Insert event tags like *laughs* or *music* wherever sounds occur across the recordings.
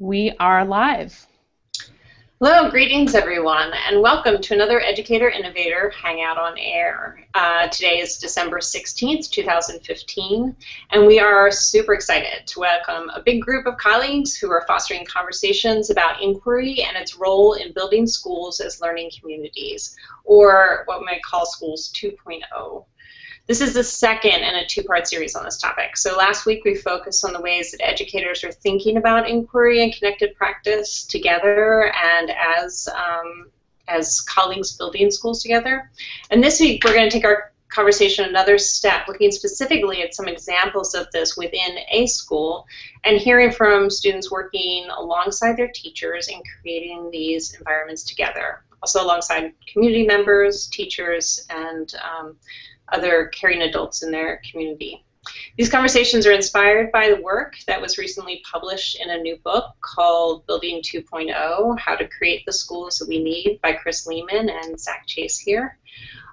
We are live. Hello, greetings everyone, and welcome to another Educator Innovator Hangout on Air. Uh, today is December 16th, 2015, and we are super excited to welcome a big group of colleagues who are fostering conversations about inquiry and its role in building schools as learning communities, or what we might call schools 2.0. This is the second in a two-part series on this topic. So last week we focused on the ways that educators are thinking about inquiry and connected practice together and as um, as colleagues building schools together. And this week we're going to take our conversation another step, looking specifically at some examples of this within a school and hearing from students working alongside their teachers in creating these environments together. Also alongside community members, teachers, and um, other caring adults in their community. These conversations are inspired by the work that was recently published in a new book called Building 2.0 How to Create the Schools That We Need by Chris Lehmann and Zach Chase here.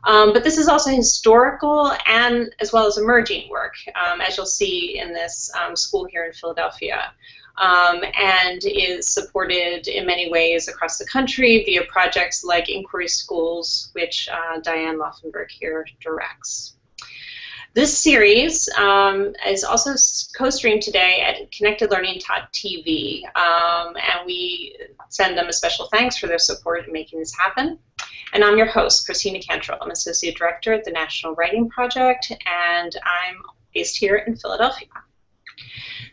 Um, but this is also historical and as well as emerging work, um, as you'll see in this um, school here in Philadelphia. Um, and is supported in many ways across the country via projects like Inquiry Schools, which uh, Diane Laufenberg here directs. This series um, is also co-streamed today at ConnectedLearning.tv, um, and we send them a special thanks for their support in making this happen. And I'm your host, Christina Cantrill. I'm Associate Director at the National Writing Project, and I'm based here in Philadelphia.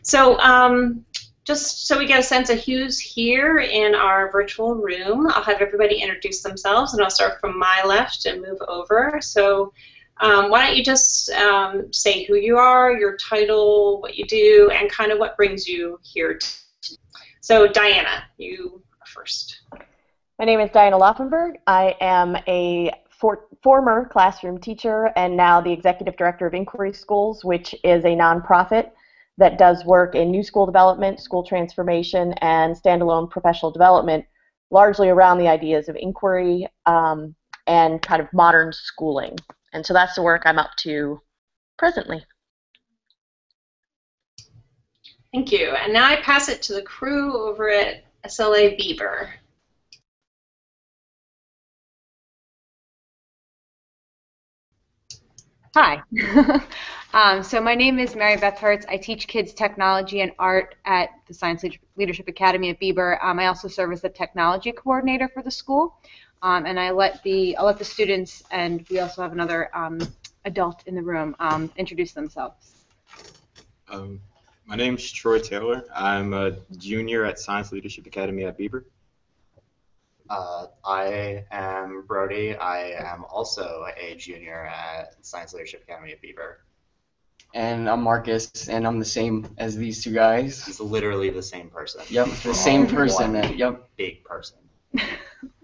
So um, just so we get a sense of who's here in our virtual room, I'll have everybody introduce themselves, and I'll start from my left and move over. So um, why don't you just um, say who you are, your title, what you do, and kind of what brings you here. So, Diana, you are first. My name is Diana Laufenberg. I am a for former classroom teacher and now the executive director of Inquiry Schools, which is a nonprofit that does work in new school development, school transformation, and standalone professional development, largely around the ideas of inquiry um, and kind of modern schooling. And so that's the work I'm up to presently. Thank you. And now I pass it to the crew over at SLA Beeber. Hi. *laughs* um, so my name is Mary Beth Hertz. I teach kids technology and art at the Science Leadership Academy at Beeber. Um, I also serve as the technology coordinator for the school um, and I let the I'll let the students and we also have another um, adult in the room um, introduce themselves. Um, my is Troy Taylor. I'm a junior at Science Leadership Academy at Beeber. Uh, I am Brody. I am also a junior at Science Leadership Academy at Beeber. And I'm Marcus, and I'm the same as these two guys. He's literally the same person. Yep, the same person. One yep. Big person. *laughs*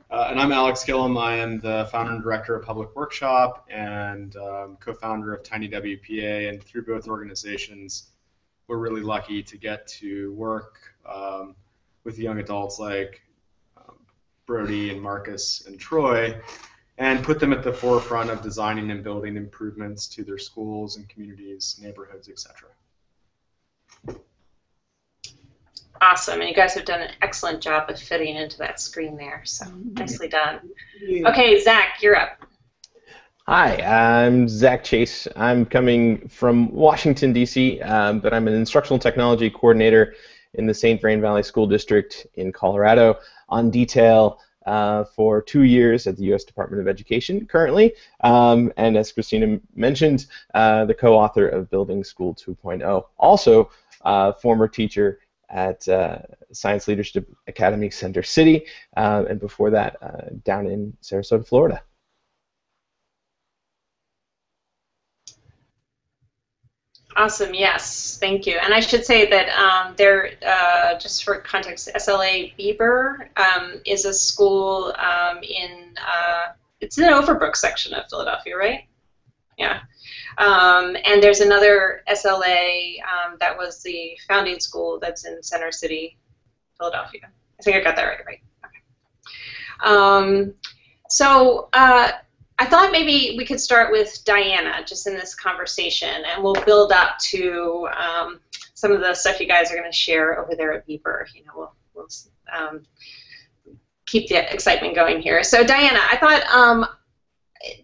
Uh, and I'm Alex Gilliam. I am the founder and director of Public Workshop and um, co-founder of Tiny WPA. And through both organizations, we're really lucky to get to work um, with young adults like um, Brody and Marcus and Troy, and put them at the forefront of designing and building improvements to their schools and communities, neighborhoods, etc. Awesome, and you guys have done an excellent job of fitting into that screen there, so nicely done. Okay, Zach, you're up. Hi, I'm Zach Chase. I'm coming from Washington, D.C., um, but I'm an instructional technology coordinator in the St. Vrain Valley School District in Colorado on detail uh, for two years at the U.S. Department of Education currently, um, and as Christina mentioned, uh, the co-author of Building School 2.0. Also, uh, former teacher at uh, Science Leadership Academy Center City, uh, and before that uh, down in Sarasota, Florida. Awesome, yes, thank you. And I should say that um, there, uh, just for context, SLA Beeber um, is a school um, in, uh, it's in the Overbrook section of Philadelphia, right? Yeah. Um, and there's another SLA um, that was the founding school that's in Center City, Philadelphia. I think I got that right, right? Okay. Um, so uh, I thought maybe we could start with Diana just in this conversation, and we'll build up to um, some of the stuff you guys are going to share over there at Beeber. You know, we'll, we'll um, keep the excitement going here. So Diana, I thought um,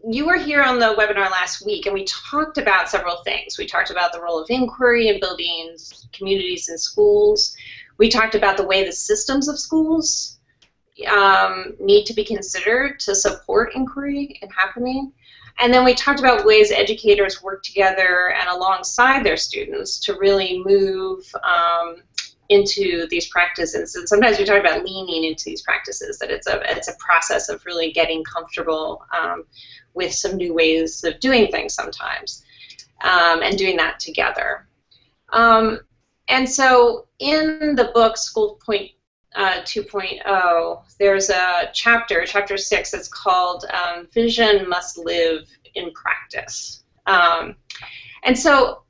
you were here on the webinar last week, and we talked about several things. We talked about the role of inquiry in building communities and schools. We talked about the way the systems of schools um, need to be considered to support inquiry and happening. And then we talked about ways educators work together and alongside their students to really move um, into these practices. And sometimes we talk about leaning into these practices, that it's a, it's a process of really getting comfortable um, with some new ways of doing things sometimes um, and doing that together. Um, and so in the book, School Point uh, 2.0, there's a chapter, chapter 6, that's called um, Vision Must Live in Practice. Um, and so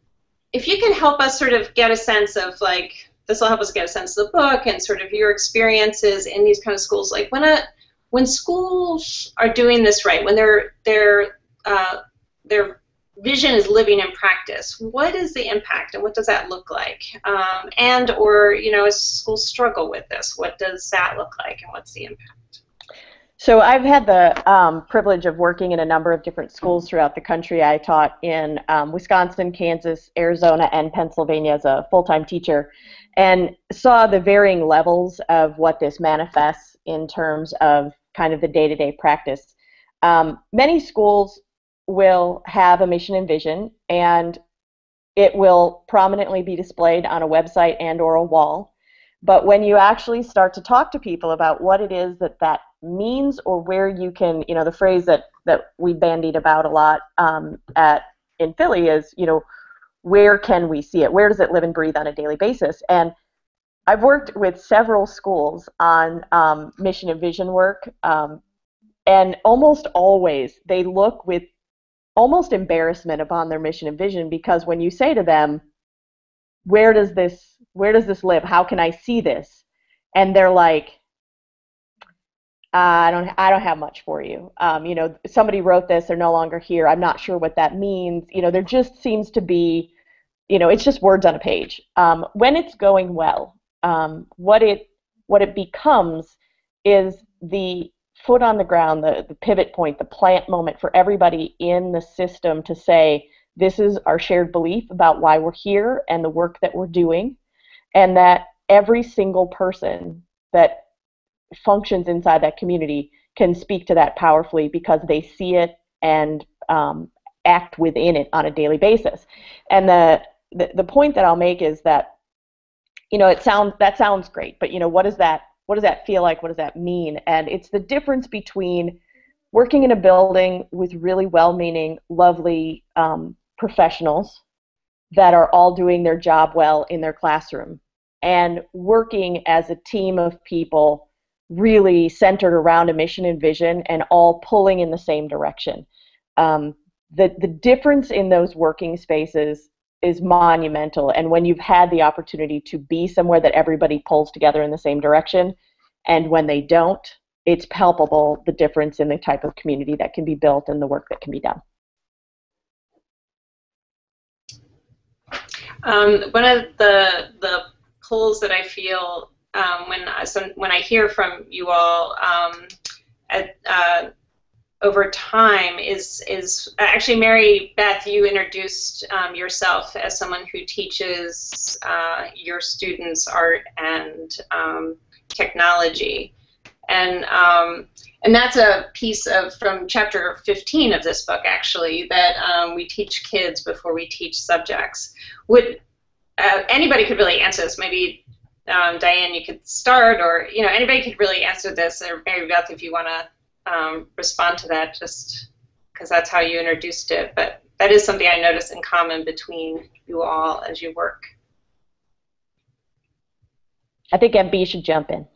if you can help us sort of get a sense of like, this will help us get a sense of the book and sort of your experiences in these kind of schools. Like when a when schools are doing this right, when they're they're uh, their vision is living in practice, what is the impact and what does that look like? Um, and or you know, as schools struggle with this, what does that look like and what's the impact? So I've had the um, privilege of working in a number of different schools throughout the country. I taught in um, Wisconsin, Kansas, Arizona, and Pennsylvania as a full-time teacher, and saw the varying levels of what this manifests in terms of kind of the day-to-day practice. Um, many schools will have a mission and vision, and it will prominently be displayed on a website and or a wall. But when you actually start to talk to people about what it is that that means or where you can, you know, the phrase that, that we bandied about a lot um, at in Philly is, you know, where can we see it? Where does it live and breathe on a daily basis? And I've worked with several schools on um, mission and vision work, um, and almost always they look with almost embarrassment upon their mission and vision because when you say to them, "Where does this where does this live? How can I see this?" and they're like, I don't I don't have much for you. Um, you know, somebody wrote this, they're no longer here. I'm not sure what that means. You know, there just seems to be, you know, it's just words on a page. Um, when it's going well, um, what it what it becomes is the foot on the ground, the, the pivot point, the plant moment for everybody in the system to say, this is our shared belief about why we're here and the work that we're doing, and that every single person that functions inside that community can speak to that powerfully because they see it and um, act within it on a daily basis. And the, the the point that I'll make is that you know it sounds that sounds great, but you know what does that what does that feel like? What does that mean? And it's the difference between working in a building with really well-meaning, lovely um, professionals that are all doing their job well in their classroom and working as a team of people really centered around a mission and vision and all pulling in the same direction. Um, the, the difference in those working spaces is monumental. And when you've had the opportunity to be somewhere that everybody pulls together in the same direction, and when they don't, it's palpable the difference in the type of community that can be built and the work that can be done. Um, one of the the pulls that I feel um, when I, so when I hear from you all um, at, uh, over time is is actually Mary Beth. You introduced um, yourself as someone who teaches uh, your students art and um, technology, and um, and that's a piece of from chapter 15 of this book actually that um, we teach kids before we teach subjects. Would uh, anybody could really answer this? Maybe um, Diane, you could start, or you know, anybody could really answer this, or Mary Beth, if you want to um, respond to that, just because that's how you introduced it. But that is something I notice in common between you all as you work. I think MB should jump in.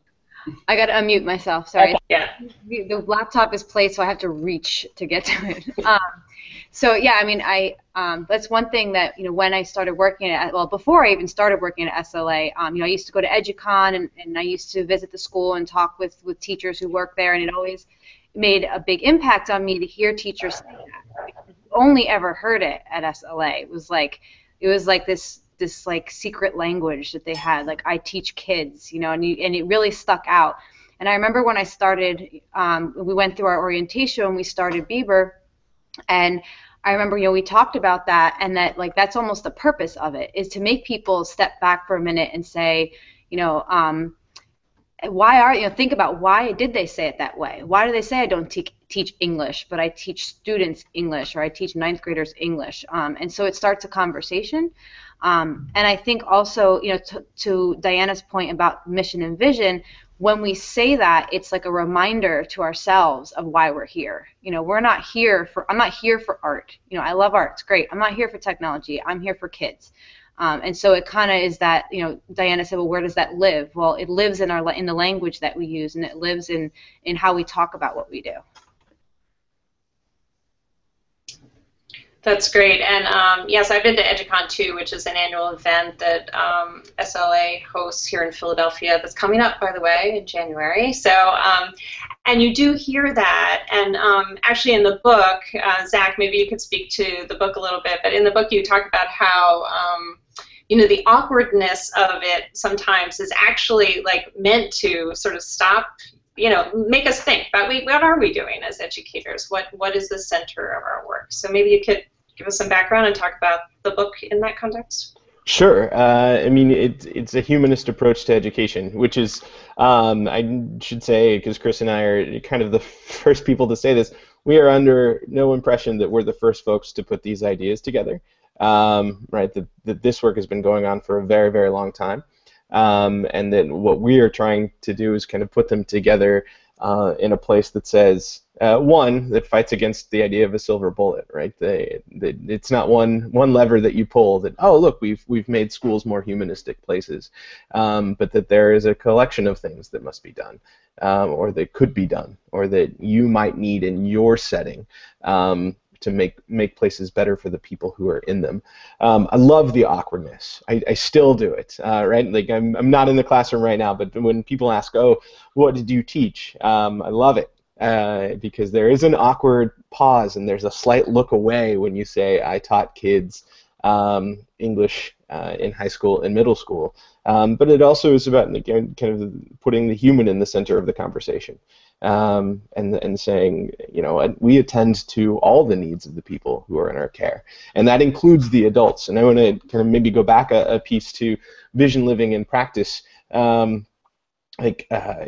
I got to unmute myself. Sorry. Okay. Yeah. The laptop is placed, so I have to reach to get to it. *laughs* Um, so yeah, I mean, I um, that's one thing that you know when I started working at well before I even started working at SLA, um, you know I used to go to EduCon and, and I used to visit the school and talk with with teachers who work there, and it always made a big impact on me to hear teachers say that. I only ever heard it at SLA. It was like it was like this this like secret language that they had, like I teach kids, you know, and you, and it really stuck out. And I remember when I started, um, we went through our orientation when we started Beeber, and I remember, you know, we talked about that, and that like that's almost the purpose of it is to make people step back for a minute and say, you know, um, why are you know think about why did they say it that way? Why do they say I don't te- teach English, but I teach students English or I teach ninth graders English? Um, and so it starts a conversation. Um, and I think also, you know, to, to Diana's point about mission and vision, when we say that, it's like a reminder to ourselves of why we're here. You know, we're not here for, I'm not here for art. You know, I love art, it's great. I'm not here for technology, I'm here for kids. Um, and so it kind of is that, you know, Diana said, well, where does that live? Well, it lives in our in the language that we use, and it lives in in how we talk about what we do. That's great. And um, yes, I've been to EduCon too, which is an annual event that um, SLA hosts here in Philadelphia that's coming up, by the way, in January. So, um, and you do hear that. And um, actually, in the book, uh, Zach, maybe you could speak to the book a little bit, but in the book, you talk about how. You know the awkwardness of it sometimes is actually like meant to sort of stop you know, make us think about we, what are we doing as educators? What what is the center of our work? So maybe you could give us some background and talk about the book in that context. Sure. Uh, I mean, it, it's a humanist approach to education, which is, um, I should say, because Chris and I are kind of the *laughs* first people to say this, we are under no impression that we're the first folks to put these ideas together. Um, right, that, that this work has been going on for a very, very long time um, and then what we are trying to do is kind of put them together uh, in a place that says uh, one that fights against the idea of a silver bullet, right? They, they, it's not one one lever that you pull that oh look we've we've made schools more humanistic places, um, but that there is a collection of things that must be done, um, or that could be done, or that you might need in your setting. Um, to make make places better for the people who are in them. Um, I love the awkwardness. I, I still do it. Uh, right? Like I'm I'm not in the classroom right now, but when people ask, "Oh, what did you teach?" Um, I love it. Uh, because there is an awkward pause and there's a slight look away when you say, I taught kids um, English uh, in high school and middle school. Um, but it also is about again, kind of putting the human in the center of the conversation um, and, and saying, you know, we attend to all the needs of the people who are in our care. And that includes the adults. And I want to kind of maybe go back a, a piece to vision living in practice. Um, like uh,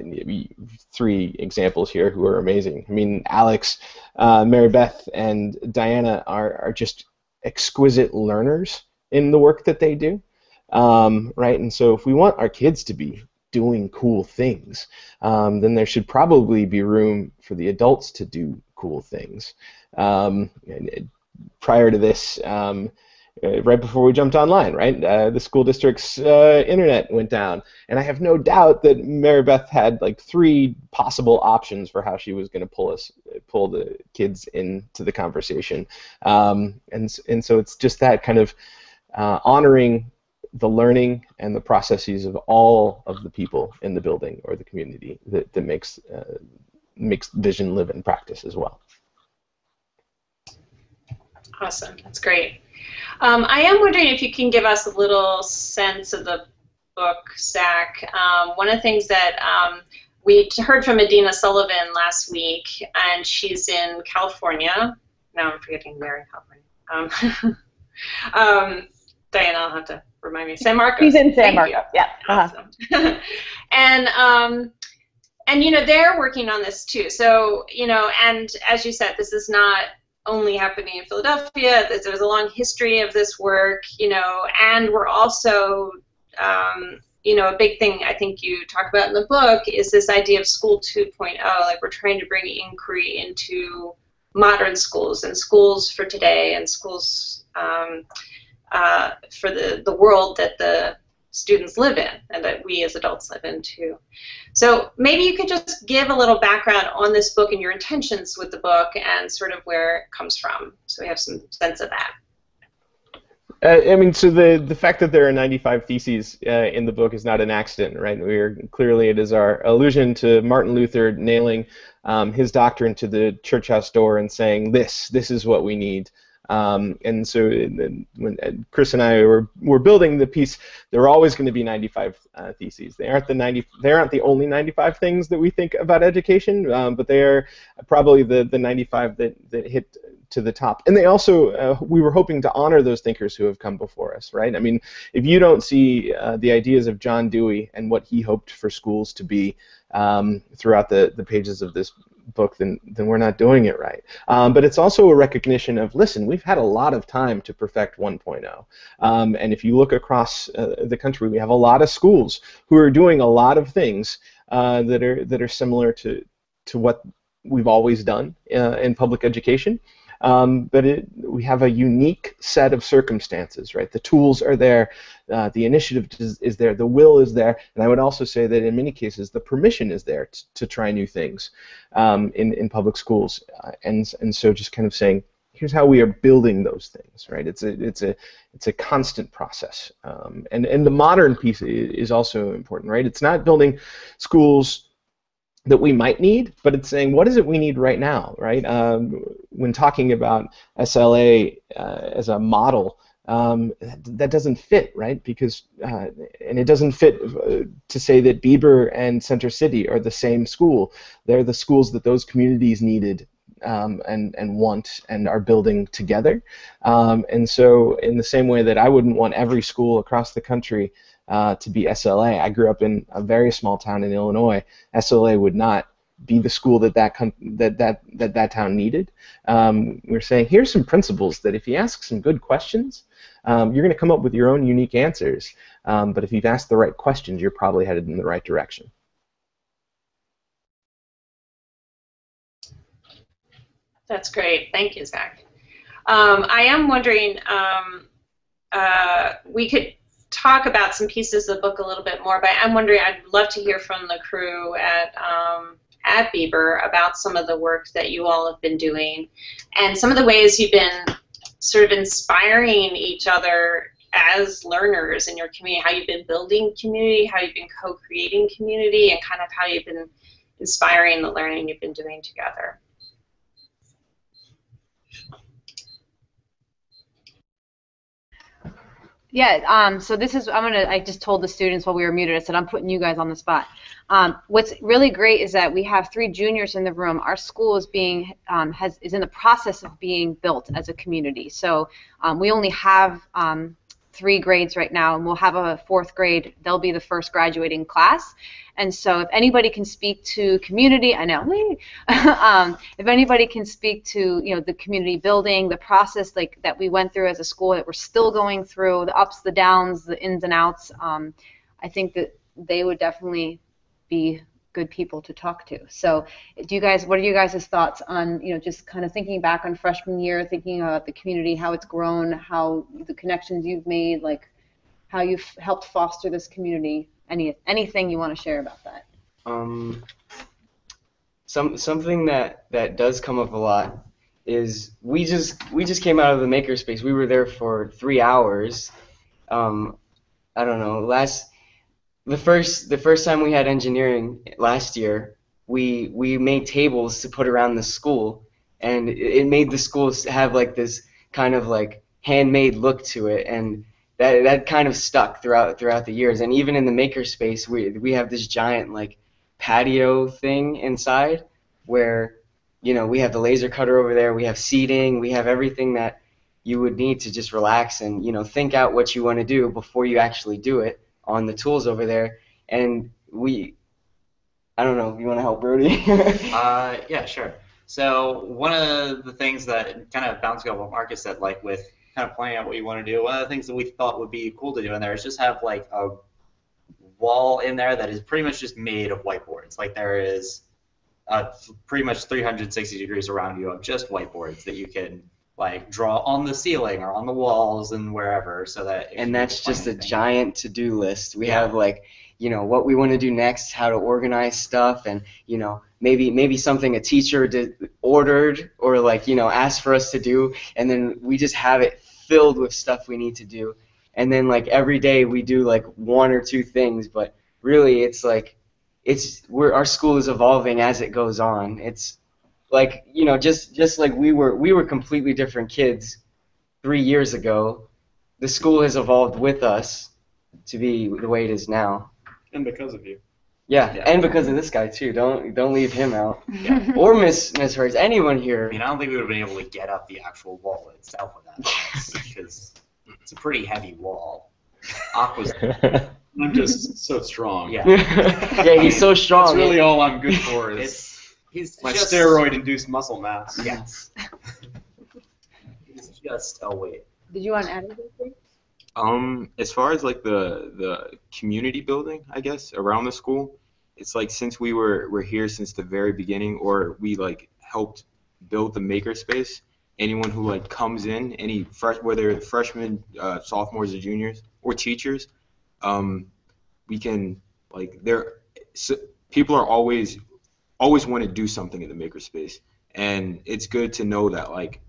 three examples here who are amazing. I mean, Alex, uh, Mary Beth, and Diana are, are just exquisite learners in the work that they do. Um, right? And so if we want our kids to be doing cool things, um, then there should probably be room for the adults to do cool things. Um, prior to this, um, uh, right before we jumped online, right, uh, the school district's uh, internet went down, and I have no doubt that Mary Beth had like three possible options for how she was going to pull us, pull the kids into the conversation, um, and and so it's just that kind of uh, honoring the learning and the processes of all of the people in the building or the community that, that makes uh, makes vision live in practice as well. Awesome, that's great. Um, I am wondering if you can give us a little sense of the book, Zach. Um, one of the things that um, we heard from Adina Sullivan last week, and she's in California. Now I'm forgetting where in California. Um, *laughs* um, Diana, I'll have to remind me. San Marcos. He's in San Marcos. Yeah. Uh-huh. Awesome. *laughs* and um, and you know they're working on this too. So you know, and as you said, this is not only happening in Philadelphia. There's a long history of this work. You know, and we're also um, you know, a big thing I think you talk about in the book is this idea of school 2.0. Like we're trying to bring inquiry into modern schools and schools for today and schools um, uh, for the, the world that the students live in and that we as adults live in too. So maybe you could just give a little background on this book and your intentions with the book and sort of where it comes from so we have some sense of that. Uh, I mean, so the the fact that there are 95 theses uh, in the book is not an accident, right? We are clearly it is our allusion to Martin Luther nailing um, his doctrine to the church house door and saying, "This, this is what we need." Um, and so and when uh, Chris and I were, were building the piece, there are always going to be 95 uh, theses. They aren't the 90. They aren't the only 95 things that we think about education, um, but they are probably the, the 95 that, that hit to the top. And they also, uh, we were hoping to honor those thinkers who have come before us, right? I mean, if you don't see uh, the ideas of John Dewey and what he hoped for schools to be um, throughout the, the pages of this book, then then we're not doing it right. Um, but it's also a recognition of listen, we've had a lot of time to perfect 1.0, um, and if you look across uh, the country, we have a lot of schools who are doing a lot of things uh, that are that are similar to to what we've always done uh, in public education. Um, but it, we have a unique set of circumstances, right? The tools are there, uh, the initiative is, is, there, the will is there, and I would also say that in many cases the permission is there to try new things um, in, in public schools. Uh, and, and so just kind of saying, here's how we are building those things, right? It's a, it's a, it's a constant process. Um, and, and the modern piece is also important, right? It's not building schools that we might need, but it's saying what is it we need right now, right? Um, when talking about SLA uh, as a model, um, that doesn't fit, right? Because uh, and it doesn't fit uh, to say that Beeber and Center City are the same school. They're the schools that those communities needed um, and and want and are building together. Um, and so, in the same way that I wouldn't want every school across the country uh, to be SLA. I grew up in a very small town in Illinois. SLA would not be the school that that that that that, that town needed. Um, we're saying here's some principles that if you ask some good questions, um, you're going to come up with your own unique answers. Um, but if you've asked the right questions, you're probably headed in the right direction. That's great. Thank you, Zach. Um, I am wondering, um, uh, we could talk about some pieces of the book a little bit more, but I'm wondering, I'd love to hear from the crew at um, at Beeber about some of the work that you all have been doing and some of the ways you've been sort of inspiring each other as learners in your community, how you've been building community, how you've been co-creating community, and kind of how you've been inspiring the learning you've been doing together. Yeah, um, so this is, I'm gonna, I just told the students while we were muted, I said, I'm putting you guys on the spot. Um, what's really great is that we have three juniors in the room. Our school is being, um, has, is in the process of being built as a community. So um, we only have um, three grades right now, and we'll have a fourth grade. They'll be the first graduating class. And so, if anybody can speak to community, I know, *laughs* um, if anybody can speak to you know the community building, the process like that we went through as a school, that we're still going through, the ups, the downs, the ins and outs, um, I think that they would definitely be good people to talk to. So, do you guys, what are you guys' thoughts on, you know, just kind of thinking back on freshman year, thinking about the community, how it's grown, how the connections you've made, like how you've helped foster this community? Any anything you want to share about that? Um, some something that that does come up a lot is we just we just came out of the makerspace. We were there for three hours. Um, I don't know. Last the first the first time we had engineering last year, we we made tables to put around the school, and it made the schools have like this kind of like handmade look to it, and that that kind of stuck throughout throughout the years. And even in the makerspace, we we have this giant like patio thing inside where you know we have the laser cutter over there, we have seating, we have everything that you would need to just relax and you know think out what you want to do before you actually do it on the tools over there, and we. I don't know. You want to help Brody? *laughs* uh, yeah, sure. So one of the things that kind of bouncing off what Marcus said, like with kind of planning out what you want to do, one of the things that we thought would be cool to do in there is just have like a wall in there that is pretty much just made of whiteboards. Like there is uh, pretty much 360 degrees around you of just whiteboards that you can like draw on the ceiling or on the walls and wherever so that and that's just a giant to-do list. We yeah. have like you know what we want to do next how to organize stuff and you know maybe maybe something a teacher did, ordered or like you know asked for us to do and then we just have it filled with stuff we need to do. And then like every day we do like one or two things but really it's like it's we're our school is evolving as it goes on. It's like you know just just like we were we were completely different kids three years ago, the school has evolved with us to be the way it is now. And because of you. Yeah, Yeah. and because of this guy too. Don't don't leave him out. yeah. Or Miss Miss Hertz. Anyone here I mean, I don't think we would have been able to get up the actual wall itself with *laughs* that because it's a pretty heavy wall. Aqua's *laughs* I'm just so strong. Yeah. *laughs* yeah, he's so strong. That's really all I'm good for is It's he's my just, steroid-induced muscle mass. Yes. *laughs* he's just a weight. Did you want to add anything? Um, as far as like the the community building, I guess around the school, it's like since we were were here since the very beginning, or we like helped build the makerspace. Anyone who like comes in, any fresh whether freshmen, uh, sophomores, or juniors, or teachers, um, we can like there. So people are always always want to do something in the makerspace, and it's good to know that like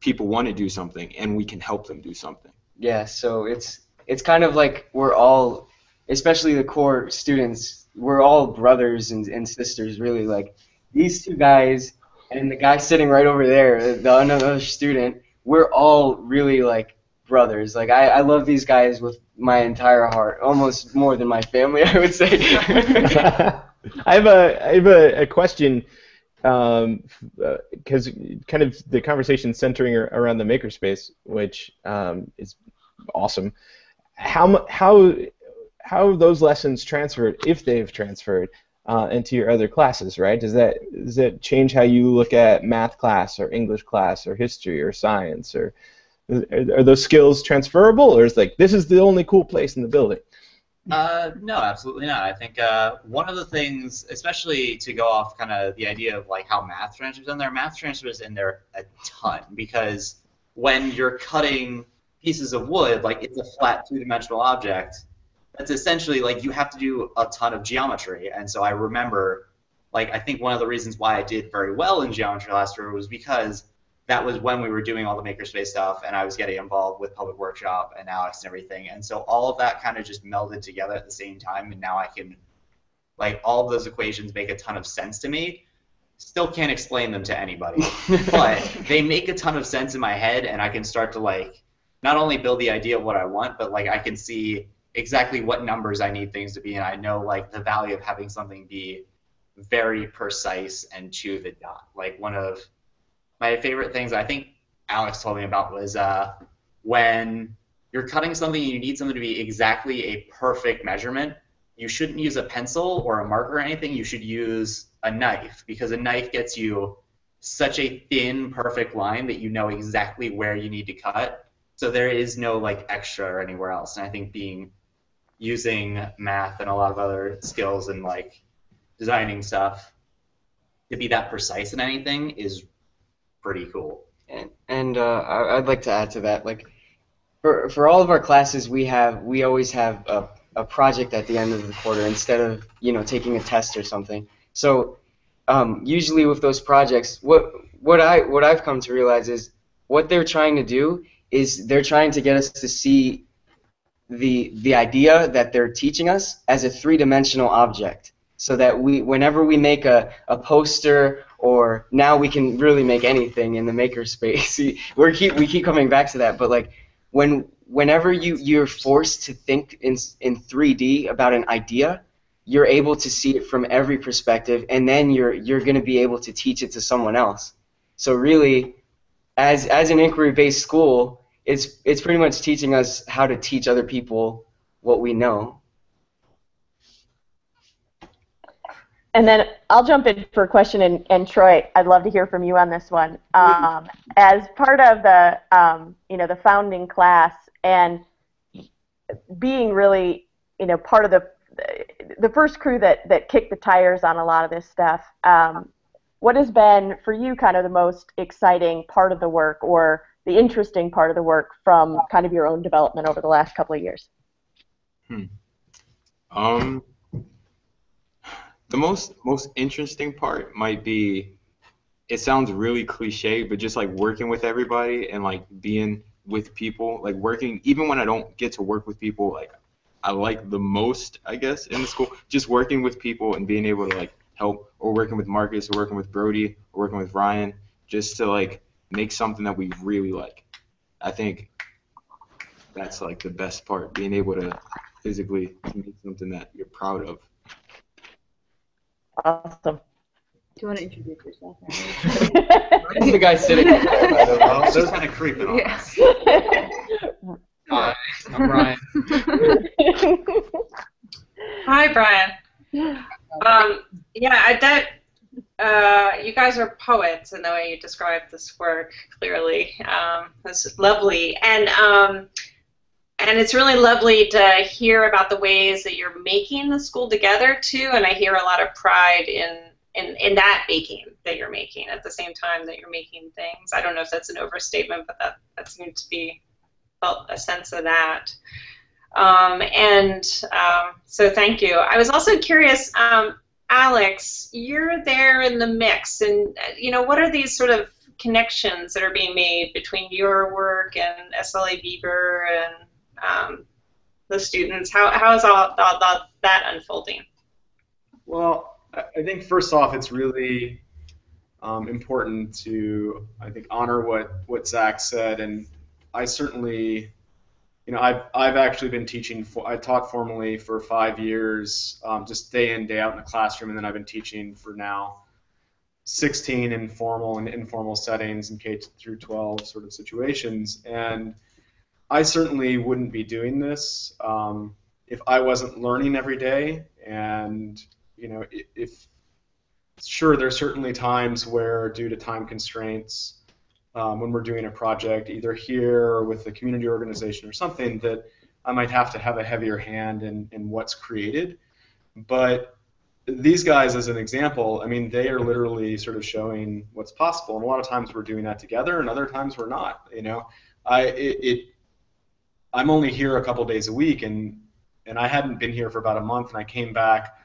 people want to do something, and we can help them do something. Yeah, so it's it's kind of like we're all, especially the core students, we're all brothers and, and sisters, really. Like these two guys and the guy sitting right over there, the another student, we're all really like brothers. Like I, I love these guys with my entire heart, almost more than my family, *laughs* I would say. *laughs* *laughs* *laughs* I have a I have a, a question because kind of the conversation centering around the makerspace, which um, is awesome. How how how those lessons transferred, if they've transferred, uh, into your other classes? Right? Does that does that change how you look at math class or English class or history or science or are, are those skills transferable, or is like this is the only cool place in the building? Uh, no, absolutely not. I think uh, one of the things, especially to go off kind of the idea of like how math transfers in there, math transfers in there a ton because when you're cutting pieces of wood, like it's a flat two-dimensional object, that's essentially like you have to do a ton of geometry. And so I remember, like I think one of the reasons why I did very well in geometry last year was because that was when we were doing all the makerspace stuff and I was getting involved with public workshop and Alex and everything. And so all of that kind of just melded together at the same time and now I can like all of those equations make a ton of sense to me. Still can't explain them to anybody, *laughs* but they make a ton of sense in my head and I can start to like not only build the idea of what I want, but like I can see exactly what numbers I need things to be and I know like the value of having something be very precise and to the dot. Like one of my favorite things I think Alex told me about was uh, when you're cutting something and you need something to be exactly a perfect measurement, you shouldn't use a pencil or a marker or anything. You should use a knife because a knife gets you such a thin, perfect line that you know exactly where you need to cut. So there is no like extra or anywhere else. And I think being using math and a lot of other skills and like designing stuff to be that precise in anything is pretty cool. And, and uh, I'd like to add to that, like, for, for all of our classes, we have we always have a, a project at the end of the quarter instead of you know taking a test or something. So um, usually with those projects, what what I what I've come to realize is what they're trying to do is they're trying to get us to see the the idea that they're teaching us as a three-dimensional object so that we whenever we make a, a poster or now we can really make anything in the makerspace *laughs* we keep we keep coming back to that but like when whenever you you're forced to think in in 3D about an idea you're able to see it from every perspective and then you're you're going to be able to teach it to someone else. So really as as an inquiry based school it's it's pretty much teaching us how to teach other people what we know. And then I'll jump in for a question, and, and Troy, I'd love to hear from you on this one. Um, as part of the, um, you know, the founding class, and being really, you know, part of the, the first crew that that kicked the tires on a lot of this stuff. Um, what has been for you kind of the most exciting part of the work, or the interesting part of the work from kind of your own development over the last couple of years? Hmm. Um, the most most interesting part might be, it sounds really cliche, but just like working with everybody and like being with people, like working even when I don't get to work with people, like I like the most, I guess, in the school, just working with people and being able to like help, or working with Marcus, or working with Brody, or working with Ryan, just to like make something that we really like. I think that's like the best part, being able to physically make something that you're proud of. Awesome. Do you want to introduce yourself? the guy sitting. I don't know. Those kind of creeping on us. Hi, I'm Ryan. Hi, Brian. Um, yeah, I that uh, you guys are poets in the way you describe this work. Clearly, um, it's lovely, and um, and it's really lovely to hear about the ways that you're making the school together too. And I hear a lot of pride in in, in that baking that you're making at the same time that you're making things. I don't know if that's an overstatement, but that that to be felt a sense of that. Um, and um, so thank you. I was also curious, um, Alex, you're there in the mix, and uh, you know what are these sort of connections that are being made between your work and SLA Beeber and um, the students? How how is all, that unfolding? Well, I I think first off, it's really um, important to, I think, honor what, what Zach said. And I certainly, you know, I've, I've actually been teaching, for, I taught formally for five years, um, just day in, day out in the classroom. And then I've been teaching for now 16 in formal and informal settings in K through 12 sort of situations. And I certainly wouldn't be doing this um, if I wasn't learning every day. And, you know, if sure, there's certainly times where, due to time constraints, um, when we're doing a project, either here or with the community organization or something, that I might have to have a heavier hand in, in what's created. But these guys, as an example, I mean, they are literally sort of showing what's possible, and a lot of times we're doing that together, and other times we're not. You know, I it, it I'm only here a couple days a week, and and I hadn't been here for about a month, and I came back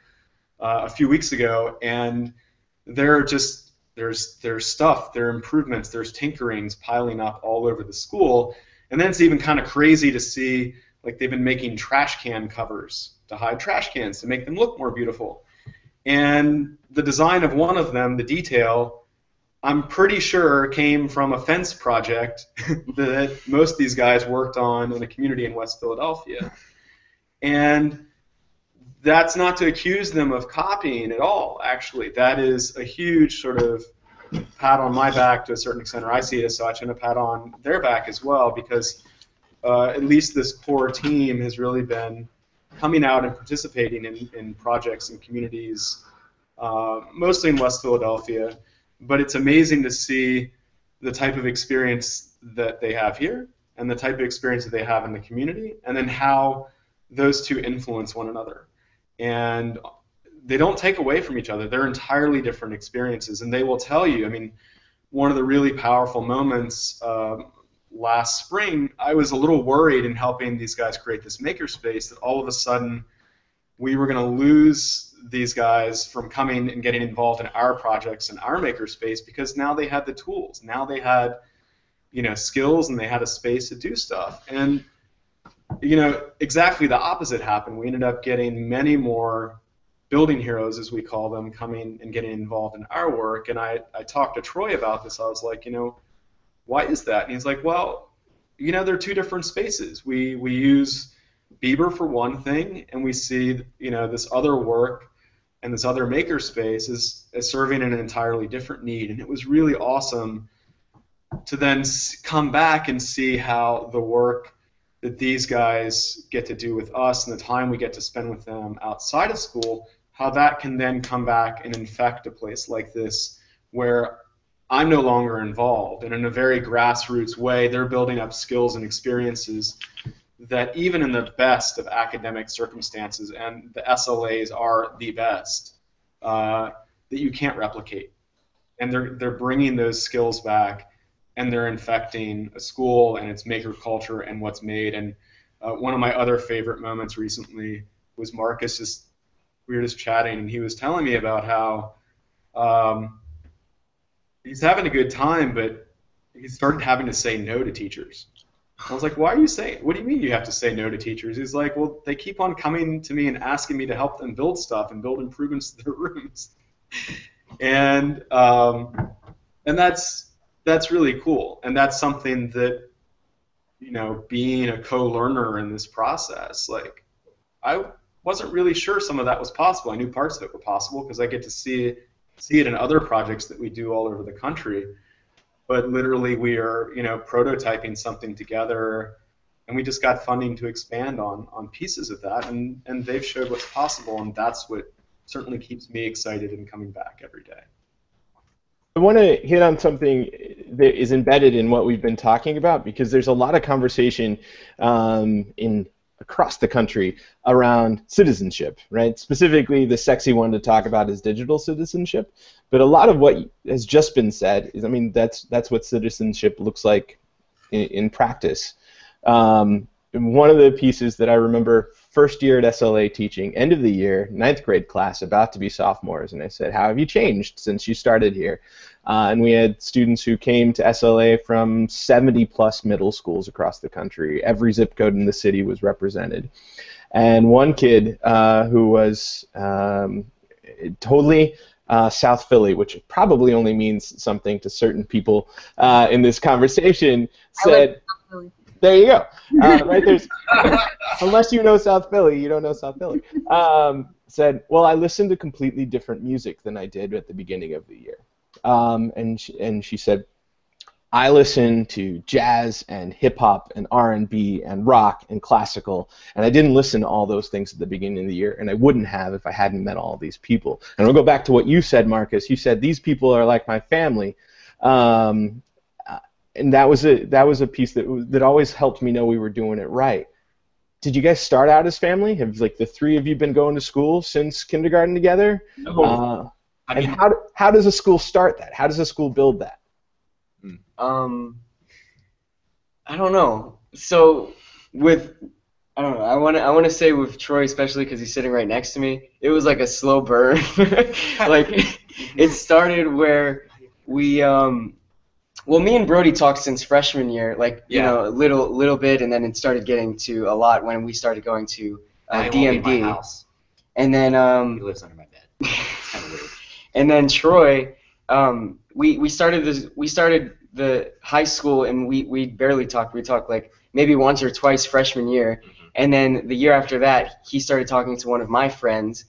uh, a few weeks ago, and there are just there's there's stuff, there are improvements, there's tinkerings piling up all over the school, and then it's even kind of crazy to see like they've been making trash can covers to hide trash cans to make them look more beautiful, and the design of one of them, the detail. I'm pretty sure came from a fence project *laughs* that most of these guys worked on in a community in West Philadelphia. And that's not to accuse them of copying at all, actually. That is a huge sort of pat on my back to a certain extent, or I see it as such, and a pat on their back as well, because uh, at least this core team has really been coming out and participating in, in projects and communities, uh, mostly in West Philadelphia. But it's amazing to see the type of experience that they have here and the type of experience that they have in the community, and then how those two influence one another and they don't take away from each other. They're entirely different experiences, and they will tell you. I mean, one of the really powerful moments uh, last spring, I was a little worried in helping these guys create this makerspace that all of a sudden we were going to lose these guys from coming and getting involved in our projects and our makerspace because now they had the tools, now they had you know skills, and they had a space to do stuff, and you know, exactly the opposite happened. We ended up getting many more building heroes, as we call them, coming and getting involved in our work. And I, I talked to Troy about this. I was like, you know, why is that? And he's like, well, you know, they're two different spaces. We we use Beeber for one thing, and we see, you know, this other work and this other makerspace is, is serving an entirely different need. And it was really awesome to then come back and see how the work that these guys get to do with us and the time we get to spend with them outside of school, how that can then come back and infect a place like this where I'm no longer involved. And in a very grassroots way, they're building up skills and experiences that even in the best of academic circumstances, and the SLAs are the best, uh, that you can't replicate. And they're, they're bringing those skills back and they're infecting a school and its maker culture and what's made. And uh, one of my other favorite moments recently was Marcus just we were just chatting and he was telling me about how um, he's having a good time, but he started having to say no to teachers. I was like, why are you saying? What do you mean you have to say no to teachers? He's like, well, they keep on coming to me and asking me to help them build stuff and build improvements to their *laughs* rooms, and um, and that's that's really cool, and that's something that you know, being a co-learner in this process. Like, I wasn't really sure some of that was possible. I knew parts of it were possible because I get to see see it in other projects that we do all over the country. But literally, we are, you know, prototyping something together, and we just got funding to expand on on pieces of that, and and they've showed what's possible, and that's what certainly keeps me excited and coming back every day. I want to hit on something that is embedded in what we've been talking about because there's a lot of conversation um, in across the country around citizenship, right? Specifically, the sexy one to talk about is digital citizenship. But a lot of what has just been said is, I mean, that's that's what citizenship looks like in, in practice. Um, one of the pieces that I remember first year at SLA teaching, end of the year, ninth grade class, about to be sophomores, and I said, "How have you changed since you started here?" Uh, and we had students who came to SLA from 70 plus middle schools across the country. Every zip code in the city was represented. And one kid uh, who was um, totally uh, South Philly, which probably only means something to certain people uh, in this conversation, said, there you go. *laughs* Uh, right there's, *laughs* unless you know South Philly, you don't know South Philly. Um, said, well, I listened to completely different music than I did at the beginning of the year. Um, and she, and she said, I listen to jazz and hip hop and R&B and rock and classical, and I didn't listen to all those things at the beginning of the year, and I wouldn't have if I hadn't met all these people. And I'll go back to what you said, Marcus. You said these people are like my family, um, and that was a that was a piece that that always helped me know we were doing it right. Did you guys start out as family? Have like the three of you been going to school since kindergarten together? No. Uh, I and mean, how how does a school start that? How does a school build that? Um, I don't know. So with I don't know. I want to I want to say with Troy especially because he's sitting right next to me. It was like a slow burn. *laughs* like it started where we um well me and Brody talked since freshman year like you know a little little bit and then it started getting to a lot when we started going to uh, I won't my DMD house. and then um He lives under my bed. *laughs* It's kind of weird. And then Troy, um, we we started this. We started the high school, and we we barely talked. We talked like maybe once or twice freshman year, and then the year after that, he started talking to one of my friends,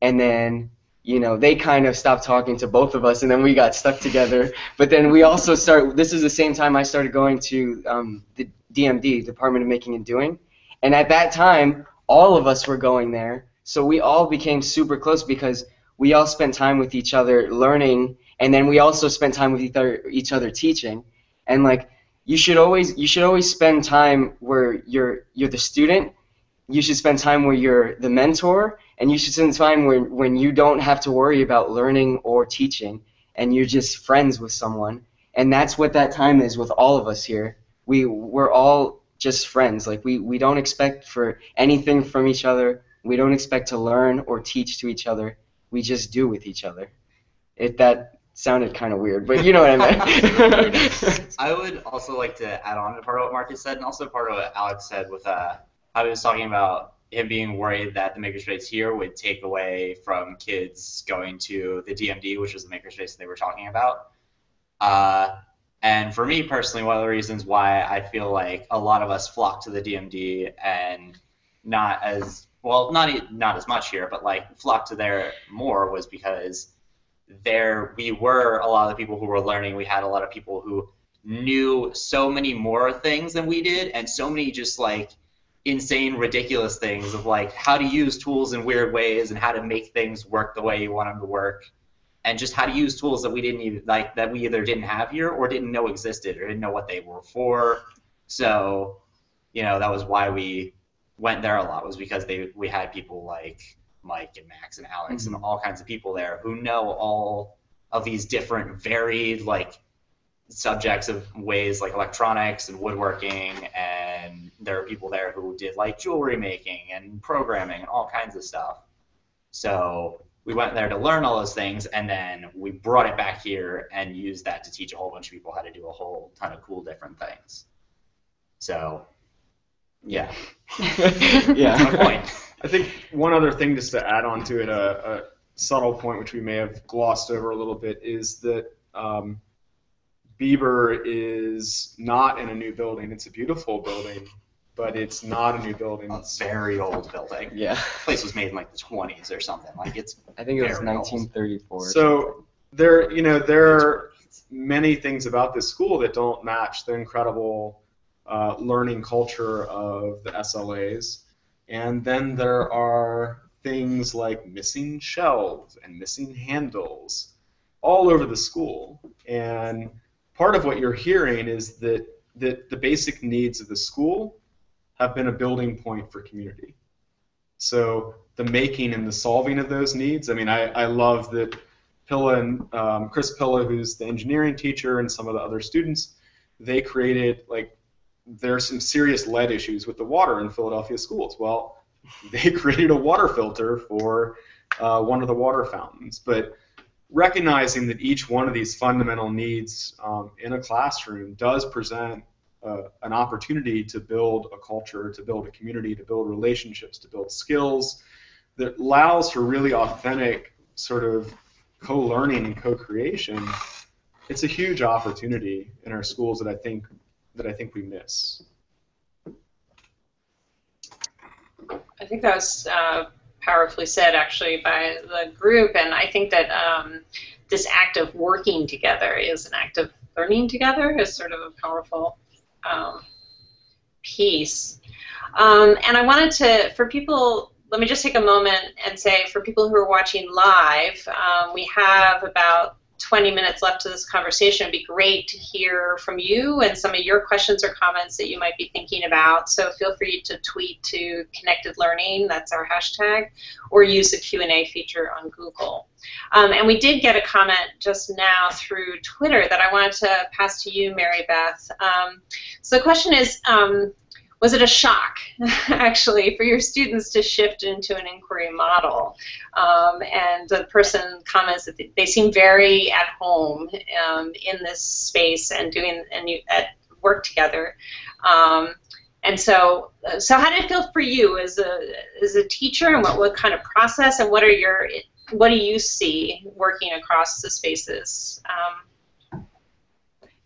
and then you know they kind of stopped talking to both of us, and then we got stuck together. *laughs* But then we also start. This is the same time I started going to um, the DMD, Department of Making and Doing, and at that time, all of us were going there. So we all became super close because we all spent time with each other learning and then we also spent time with each other, each other teaching. And like you should always you should always spend time where you're you're the student. You should spend time where you're the mentor and you should spend time when when you don't have to worry about learning or teaching and you're just friends with someone. And that's what that time is with all of us here. We we're all just friends. Like we we don't expect for anything from each other. We don't expect to learn or teach to each other we just do with each other. It that sounded kind of weird, but you know what I meant. *laughs* I would also like to add on to part of what Marcus said, and also part of what Alex said with uh, how he was talking about him being worried that the makerspace here would take away from kids going to the DMD, which was the makerspace they were talking about. Uh, and for me personally, one of the reasons why I feel like a lot of us flock to the DMD and not as well, not not as much here, but like flock to there more was because there we were a lot of the people who were learning. We had a lot of people who knew so many more things than we did, and so many just like insane, ridiculous things of like how to use tools in weird ways and how to make things work the way you want them to work, and just how to use tools that we didn't even like that we either didn't have here or didn't know existed or didn't know what they were for. So, you know, that was why we went there a lot was because they we had people like Mike and Max and Alex and mm-hmm. all kinds of people there who know all of these different varied like subjects of ways like electronics and woodworking and there are people there who did like jewelry making and programming and all kinds of stuff. So we went there to learn all those things and then we brought it back here and used that to teach a whole bunch of people how to do a whole ton of cool different things. So *laughs* yeah. That's my yeah. point. I think one other thing just to add on to it, a, a subtle point which we may have glossed over a little bit, is that um, Beeber is not in a new building. It's a beautiful building, but it's not a new building. A It's very old building. Yeah. The place was made in like the 20s or something. Like it's I think it was Very old. 1934. So there, you know, there are many things about this school that don't match the incredible uh, learning culture of the SLAs. And then there are things like missing shelves and missing handles all over the school. And part of what you're hearing is that, that the basic needs of the school have been a building point for community. So the making and the solving of those needs, I mean, I, I love that Pilla and um, Chris Pilla, who's the engineering teacher, and some of the other students, they created like there are some serious lead issues with the water in Philadelphia schools. Well, *laughs* they created a water filter for uh, one of the water fountains, but recognizing that each one of these fundamental needs um, in a classroom does present uh, an opportunity to build a culture, to build a community, to build relationships, to build skills that allows for really authentic sort of co-learning and co-creation. It's a huge opportunity in our schools that I think that I think we miss. I think that was uh, powerfully said, actually, by the group. And I think that um, this act of working together is an act of learning together, is sort of a powerful um, piece. Um, and I wanted to, for people, let me just take a moment and say, for people who are watching live, um, we have about 20 minutes left to this conversation. It'd be great to hear from you and some of your questions or comments that you might be thinking about. So feel free to tweet to Connected Learning, that's our hashtag, or use the Q&A feature on Google. Um, and we did get a comment just now through Twitter that I wanted to pass to you, Mary Beth. Um, so the question is, um, was it a shock, *laughs* actually, for your students to shift into an inquiry model? Um, and the person comments that they seem very at home um, in this space and doing and you, at work together. Um, and so, so how did it feel for you as a as a teacher, and what what kind of process, and what are your what do you see working across the spaces? Um,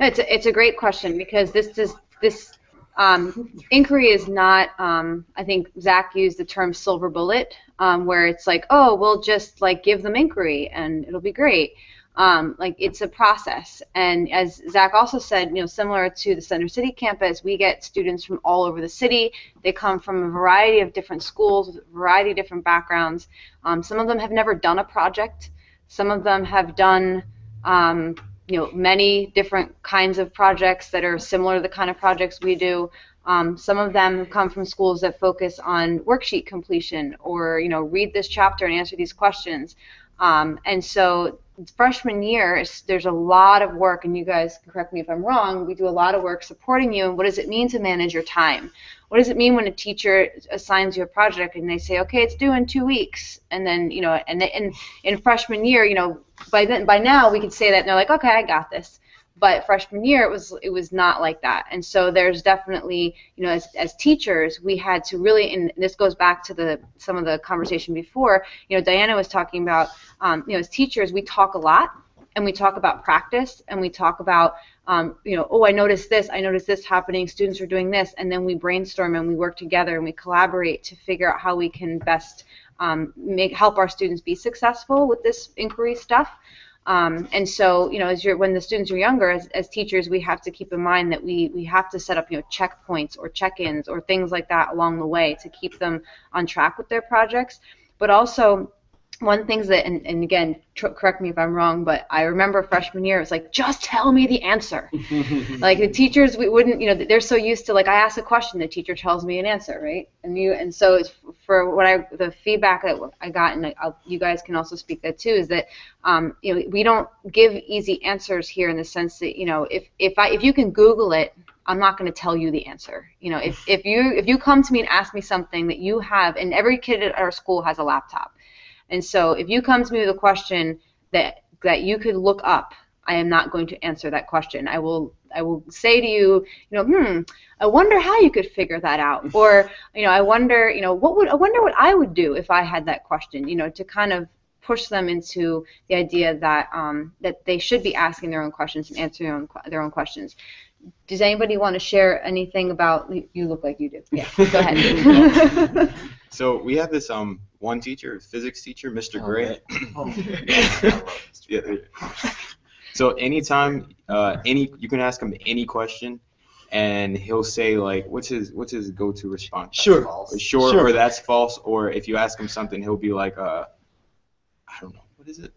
It's a, it's a great question because this is this um, inquiry is not. Um, I think Zach used the term silver bullet, um, where it's like, oh, we'll just like give them inquiry and it'll be great. Um, like it's a process, and as Zach also said, you know, similar to the Center City campus, we get students from all over the city. They come from a variety of different schools, with a variety of different backgrounds. Um, some of them have never done a project. Some of them have done um, you know many different kinds of projects that are similar to the kind of projects we do. Um, some of them come from schools that focus on worksheet completion or you know read this chapter and answer these questions. Um, and so freshman year, there's a lot of work, and you guys can correct me if I'm wrong. We do a lot of work supporting you. And what does it mean to manage your time? What does it mean when a teacher assigns you a project and they say, okay, it's due in two weeks, and then you know, and in in freshman year, you know, by then by now we could say that and they're like, okay, I got this. But freshman year, it was it was not like that, and so there's definitely you know as, as teachers we had to really and this goes back to the some of the conversation before. You know, Diana was talking about um, you know as teachers we talk a lot and we talk about practice and we talk about um, you know oh I noticed this I noticed this happening students are doing this and then we brainstorm and we work together and we collaborate to figure out how we can best um, make help our students be successful with this inquiry stuff. Um, and so, you know, as you're when the students are younger, as, as teachers, we have to keep in mind that we we have to set up, you know, checkpoints or check-ins or things like that along the way to keep them on track with their projects. But also, one things that, and, and again, tr- correct me if I'm wrong, but I remember freshman year, it was like, just tell me the answer. *laughs* like the teachers, we wouldn't, you know, they're so used to like I ask a question, the teacher tells me an answer, right? And you, and so it's for what I, the feedback that I got, and I'll, you guys can also speak that too, is that, um, you know, we don't give easy answers here in the sense that, you know, if if I if you can Google it, I'm not going to tell you the answer. You know, if if you if you come to me and ask me something that you have, and every kid at our school has a laptop. And so if you come to me with a question that that you could look up, I am not going to answer that question. I will I will say to you, you know, hmm, I wonder how you could figure that out. *laughs* Or, you know, I wonder, you know, what would I wonder what I would do if I had that question, you know, to kind of push them into the idea that um, that they should be asking their own questions and answering their own, their own questions. Does anybody want to share anything about? You look like you do. Yeah, go ahead. *laughs* *laughs* So we have this um one teacher, physics teacher, Mr. Oh, Gray. yeah. *laughs* Yeah. So anytime, uh, any you can ask him any question, and he'll say like, what's his what's his go-to response? Sure. Or Sure, Sure. or that's false, or if you ask him something, he'll be like, uh, I don't know, what is it?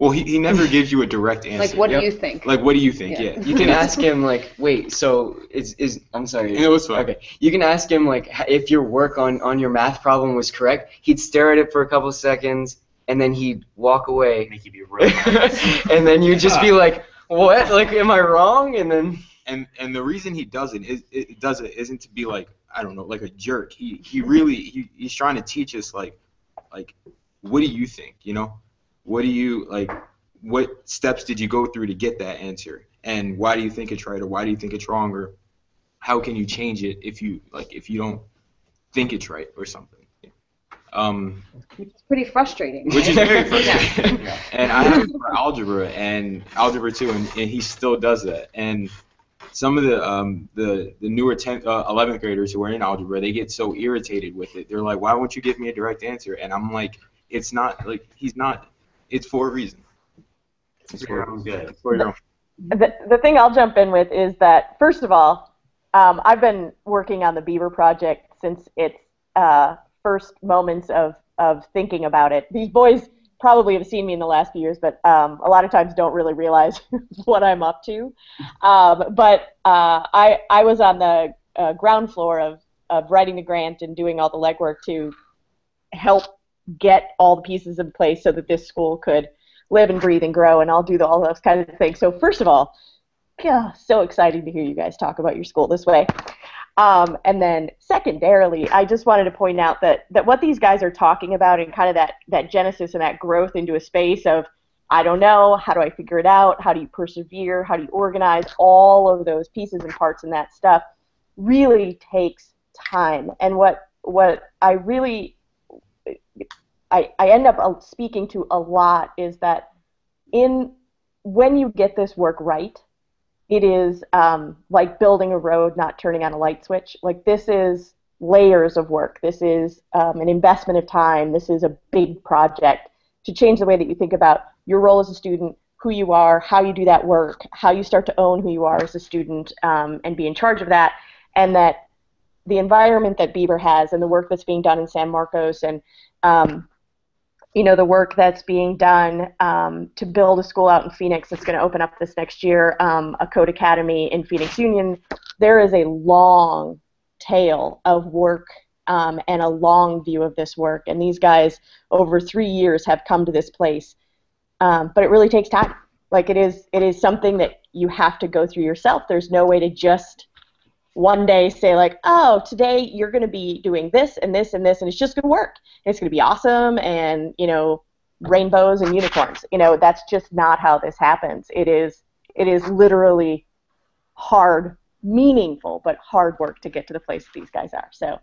Well, he, he never gives you a direct answer. like, what Yep. do you think? Like, what do you think? Yeah. Yeah. You can ask him like, wait, so is is I'm sorry. No, it's fine. Okay, you can ask him like h- if your work on on your math problem was correct. He'd stare at it for a couple seconds, and then he'd walk away, Make you be real. *laughs* and then you'd just be like, what? Like, am I wrong? And then and and the reason he does it is it does it isn't to be like I don't know like a jerk. He he really he, he's trying to teach us like like what do you think? You know, what do you like? What steps did you go through to get that answer? And why do you think it's right or why do you think it's wrong or how can you change it if you like if you don't think it's right or something? Um, It's pretty frustrating. which is very *laughs* frustrating. Yeah. and I have for algebra and algebra two, and, and he still does that. And some of the um, the the newer 10th, uh, 11th graders who are in algebra, they get so irritated with it. They're like, "Why won't you give me a direct answer?" And I'm like, "It's not like he's not. It's for a reason. It's for, your own good. it's for your own." the, the thing I'll jump in with is that first of all, um, I've been working on the Beeber project since its uh, first moments of of thinking about it. These boys probably have seen me in the last few years, but um, a lot of times don't really realize *laughs* what I'm up to. Um, but uh, I I was on the uh, ground floor of of writing the grant and doing all the legwork to help get all the pieces in place so that this school could live and breathe and grow, and I'll do the, all those kinds of things. So first of all, yeah, so exciting to hear you guys talk about your school this way. Um, and then secondarily, I just wanted to point out that that what these guys are talking about and kind of that that genesis and that growth into a space of I don't know, how do I figure it out? How do you persevere? How do you organize? All of those pieces and parts and that stuff really takes time. And what what I really I, I end up uh, speaking to a lot is that in when you get this work right, it is um, like building a road, not turning on a light switch. Like this is layers of work. This is um, an investment of time. This is a big project to change the way that you think about your role as a student, who you are, how you do that work, how you start to own who you are as a student, um, and be in charge of that, and that the environment that Beeber has and the work that's being done in San Marcos and um, you know the work that's being done um, to build a school out in Phoenix that's going to open up this next year, um, a code academy in Phoenix Union. There is a long tail of work um, and a long view of this work, and these guys over three years have come to this place. Um, but it really takes time. Like it is, it is something that you have to go through yourself. There's no way to just one day say like, oh, today you're going to be doing this and this and this, and it's just going to work. It's going to be awesome, and you know, rainbows and unicorns. You know, that's just not how this happens. It is, it is literally hard, meaningful, but hard work to get to the place these guys are. So,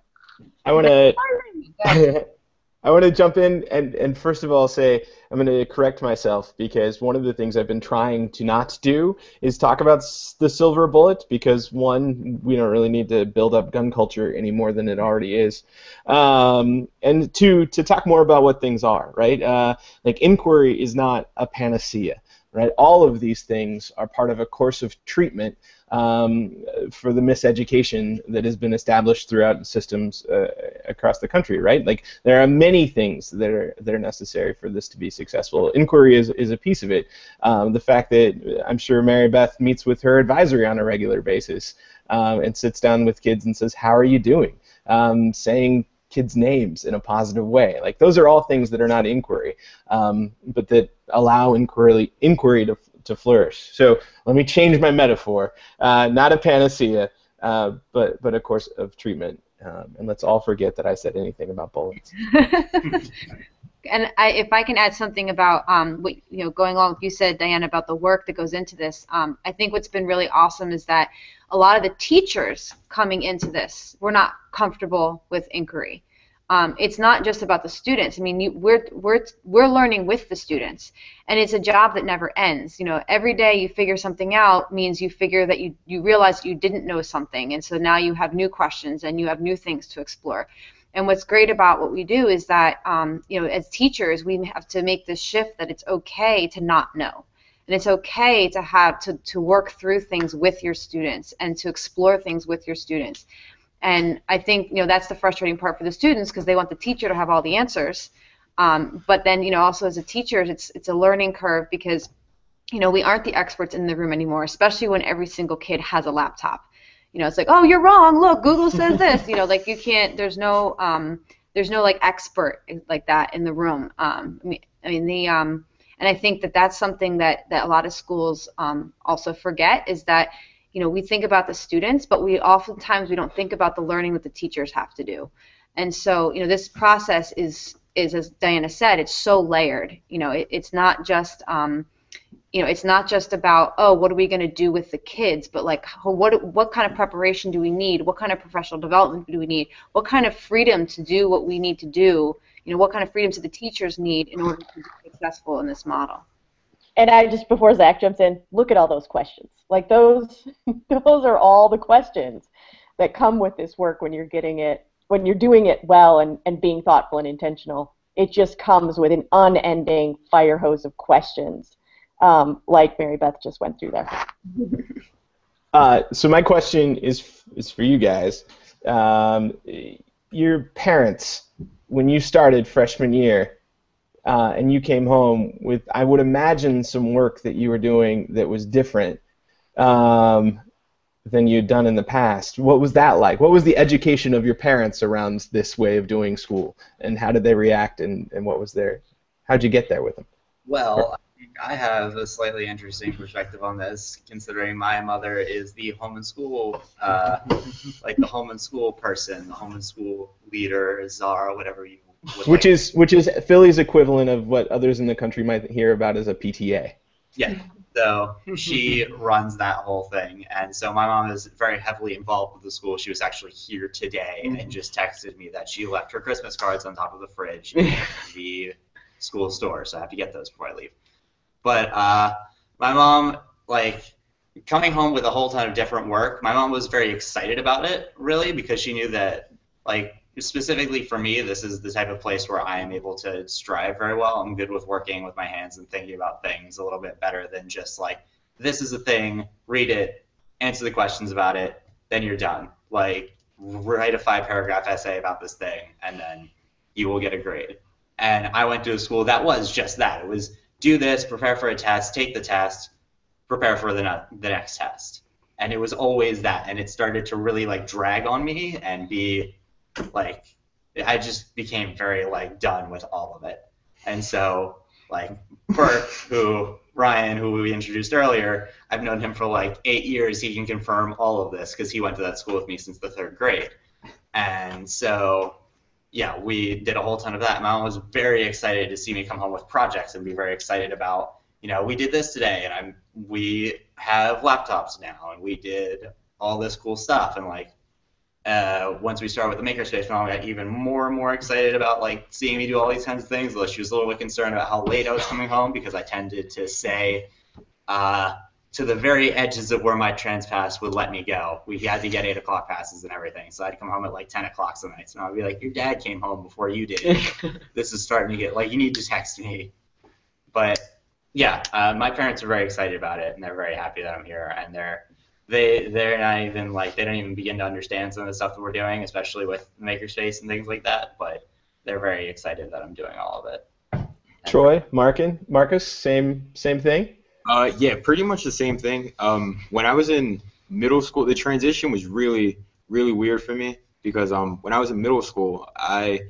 I want to. *laughs* I want to jump in and, and first of all say I'm going to correct myself because one of the things I've been trying to not do is talk about the silver bullet because one, we don't really need to build up gun culture any more than it already is, um, and two, to talk more about what things are. Right, uh, like inquiry is not a panacea. Right, all of these things are part of a course of treatment um, for the miseducation that has been established throughout systems uh, across the country, right? Like there are many things that are that are necessary for this to be successful. Inquiry is, is a piece of it. Um, the fact that I'm sure Mary Beth meets with her advisory on a regular basis um, and sits down with kids and says, "How are you doing?" Um, saying kids' names in a positive way. Like those are all things that are not inquiry, um, but that allow inquiry inquiry to to flourish. So let me change my metaphor. Uh, not a panacea, uh, but but a course of treatment. Um, and let's all forget that I said anything about bullets. *laughs* and I, if I can add something about um, what you know, going along with you said, Diana, about the work that goes into this, um, I think what's been really awesome is that a lot of the teachers coming into this were not comfortable with inquiry. Um, it's not just about the students. I mean, you, we're we're we're learning with the students, and it's a job that never ends. You know, every day you figure something out means you figure that you you realize you didn't know something, and so now you have new questions and you have new things to explore. And what's great about what we do is that, um, you know, as teachers, we have to make this shift that it's okay to not know. And it's okay to have to, to work through things with your students and to explore things with your students. And I think, you know, that's the frustrating part for the students because they want the teacher to have all the answers. Um, but then, you know, also as a teacher, it's, it's a learning curve because, you know, we aren't the experts in the room anymore, especially when every single kid has a laptop you know, it's like, oh, you're wrong. Look, Google says this. You know, like you can't. There's no, um, there's no like expert like that in the room. Um, I mean, I mean the, um, and I think that that's something that that a lot of schools um, also forget is that, you know, we think about the students, but we oftentimes we don't think about the learning that the teachers have to do. And so, you know, this process is is as Diana said, it's so layered. You know, it, it's not just um, you know, it's not just about oh, what are we going to do with the kids, but like what what kind of preparation do we need? What kind of professional development do we need? What kind of freedom to do what we need to do? You know, what kind of freedoms do the teachers need in order to be successful in this model? And I just before Zach jumps in, look at all those questions. Like those *laughs* those are all the questions that come with this work when you're getting it when you're doing it well and, and being thoughtful and intentional. It just comes with an unending fire hose of questions um, like Mary Beth just went through there. *laughs* uh, so my question is is for you guys. Um, your parents, when you started freshman year, uh, and you came home with, I would imagine, some work that you were doing that was different um, than you'd done in the past. What was that like? What was the education of your parents around this way of doing school, and how did they react, and, and what was their, how'd you get there with them? Well, I have a slightly interesting perspective on this, considering my mother is the home and school, uh, *laughs* like the home and school person, the home and school leader, czar, whatever you. Which like. is which is Philly's equivalent of what others in the country might hear about as a PTA. Yeah. So she runs that whole thing, and so my mom is very heavily involved with the school. She was actually here today and just texted me that she left her Christmas cards on top of the fridge *laughs* in the school store, so I have to get those before I leave. But uh, my mom, like, coming home with a whole ton of different work, my mom was very excited about it, really, because she knew that, like, specifically for me, this is the type of place where I am able to strive very well. I'm good with working with my hands and thinking about things a little bit better than just like, this is a thing, read it, answer the questions about it, then you're done. Like, write a five paragraph essay about this thing, and then you will get a grade. And I went to a school that was just that. It was do this, prepare for a test, take the test, prepare for the, ne- the next test. And it was always that. And it started to really like drag on me and be like, I just became very like done with all of it. And so like Bert, *laughs* who Ryan, who we introduced earlier, I've known him for like eight years. He can confirm all of this because he went to that school with me since the third grade. And so yeah, we did a whole ton of that. Mom was very excited to see me come home with projects and be very excited about, you know, we did this today and I'm we have laptops now and we did all this cool stuff and like uh, once we started with the makerspace, mom got even more and more excited about like seeing me do all these kinds of things. Although she was a little bit concerned about how late I was coming home because I tended to say, uh, to the very edges of where my trans pass would let me go. We had to get eight o'clock passes and everything, so I'd come home at like ten o'clock some nights, and I'd be like, "Your dad came home before you did. *laughs* this is starting to get like you need to text me." But yeah, uh, my parents are very excited about it, and they're very happy that I'm here, and they're they they're not even like they don't even begin to understand some of the stuff that we're doing, especially with makerspace and things like that. But they're very excited that I'm doing all of it. Troy, Markin, Marcus, same same thing. Uh, yeah, pretty much the same thing. Um, when I was in middle school, the transition was really, really weird for me because um, when I was in middle school, I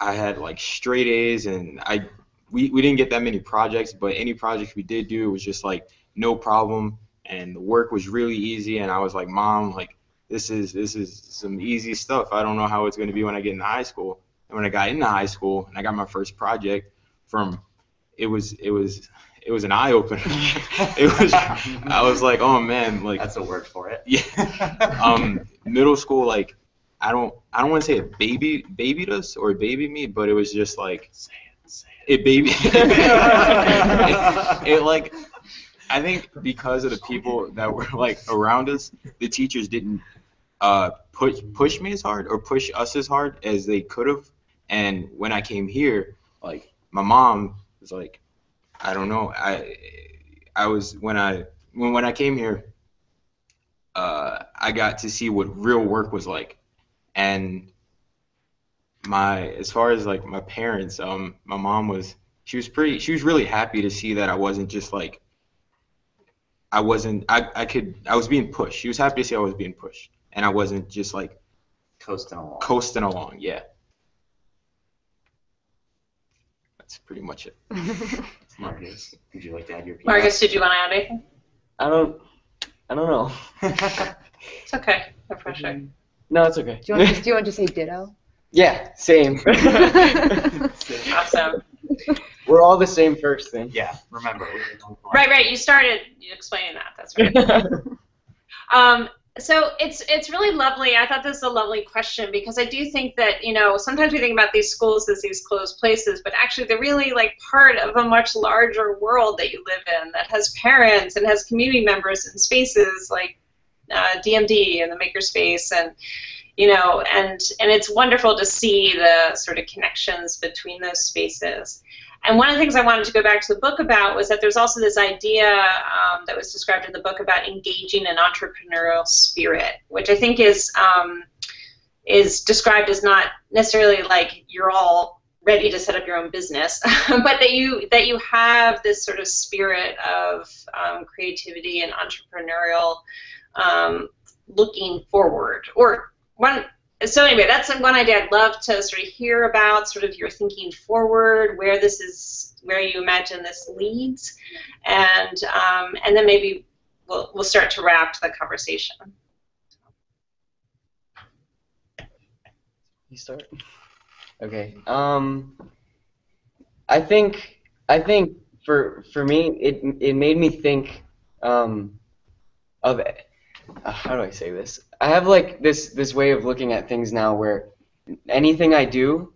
I had like straight A's and I we, we didn't get that many projects, but any project we did do was just like no problem, and the work was really easy. And I was like, Mom, like this is this is some easy stuff. I don't know how it's going to be when I get into high school. And when I got into high school and I got my first project from, it was it was it was an eye opener. *laughs* it was I was like, oh man, like that's a word for it. Yeah. um, middle school, like I don't I don't want to say it baby babied us or babied me, but it was just like Say it, say it baby. it, *laughs* *laughs* it like I think because of the people that were like around us, the teachers didn't uh, push push me as hard or push us as hard as they could have. And when I came here, like my mom was like, I don't know, I I was when I when when I came here, uh, I got to see what real work was like, and my as far as like my parents, um, my mom was she was pretty she was really happy to see that I wasn't just like I wasn't I, I could I was being pushed. She was happy to see I was being pushed and I wasn't just like Coasting along. coasting along. Yeah. That's pretty much it. *laughs* Marcus, would you like to add your piece? Marcus, did you want to add anything? I don't. I don't know. *laughs* It's okay. No pressure. *laughs* No, it's okay. Do you want to, do you want to say ditto? *laughs* yeah, same. Awesome. We're all the same person. yeah, remember. we were going for it. Right, right. You started explaining that. That's right. Um, so it's it's really lovely. I thought this was a lovely question because I do think that you know sometimes we think about these schools as these closed places, but actually they're really like part of a much larger world that you live in that has parents and has community members and spaces like uh, DMD and the Makerspace and you know and and it's wonderful to see the sort of connections between those spaces. And one of the things I wanted to go back to the book about was that there's also this idea um, that was described in the book about engaging an entrepreneurial spirit, which I think is um, is described as not necessarily like you're all ready to set up your own business, *laughs* but that you that you have this sort of spirit of um, creativity and entrepreneurial um, looking forward. Or one so anyway, that's one idea I'd love to sort of hear about, sort of your thinking forward, where this is, where you imagine this leads, and um, and then maybe we'll we'll start to wrap the conversation. You start. Okay. Um, I think I think for for me it it made me think um, of uh, how do I say this? I have like this this way of looking at things now where anything I do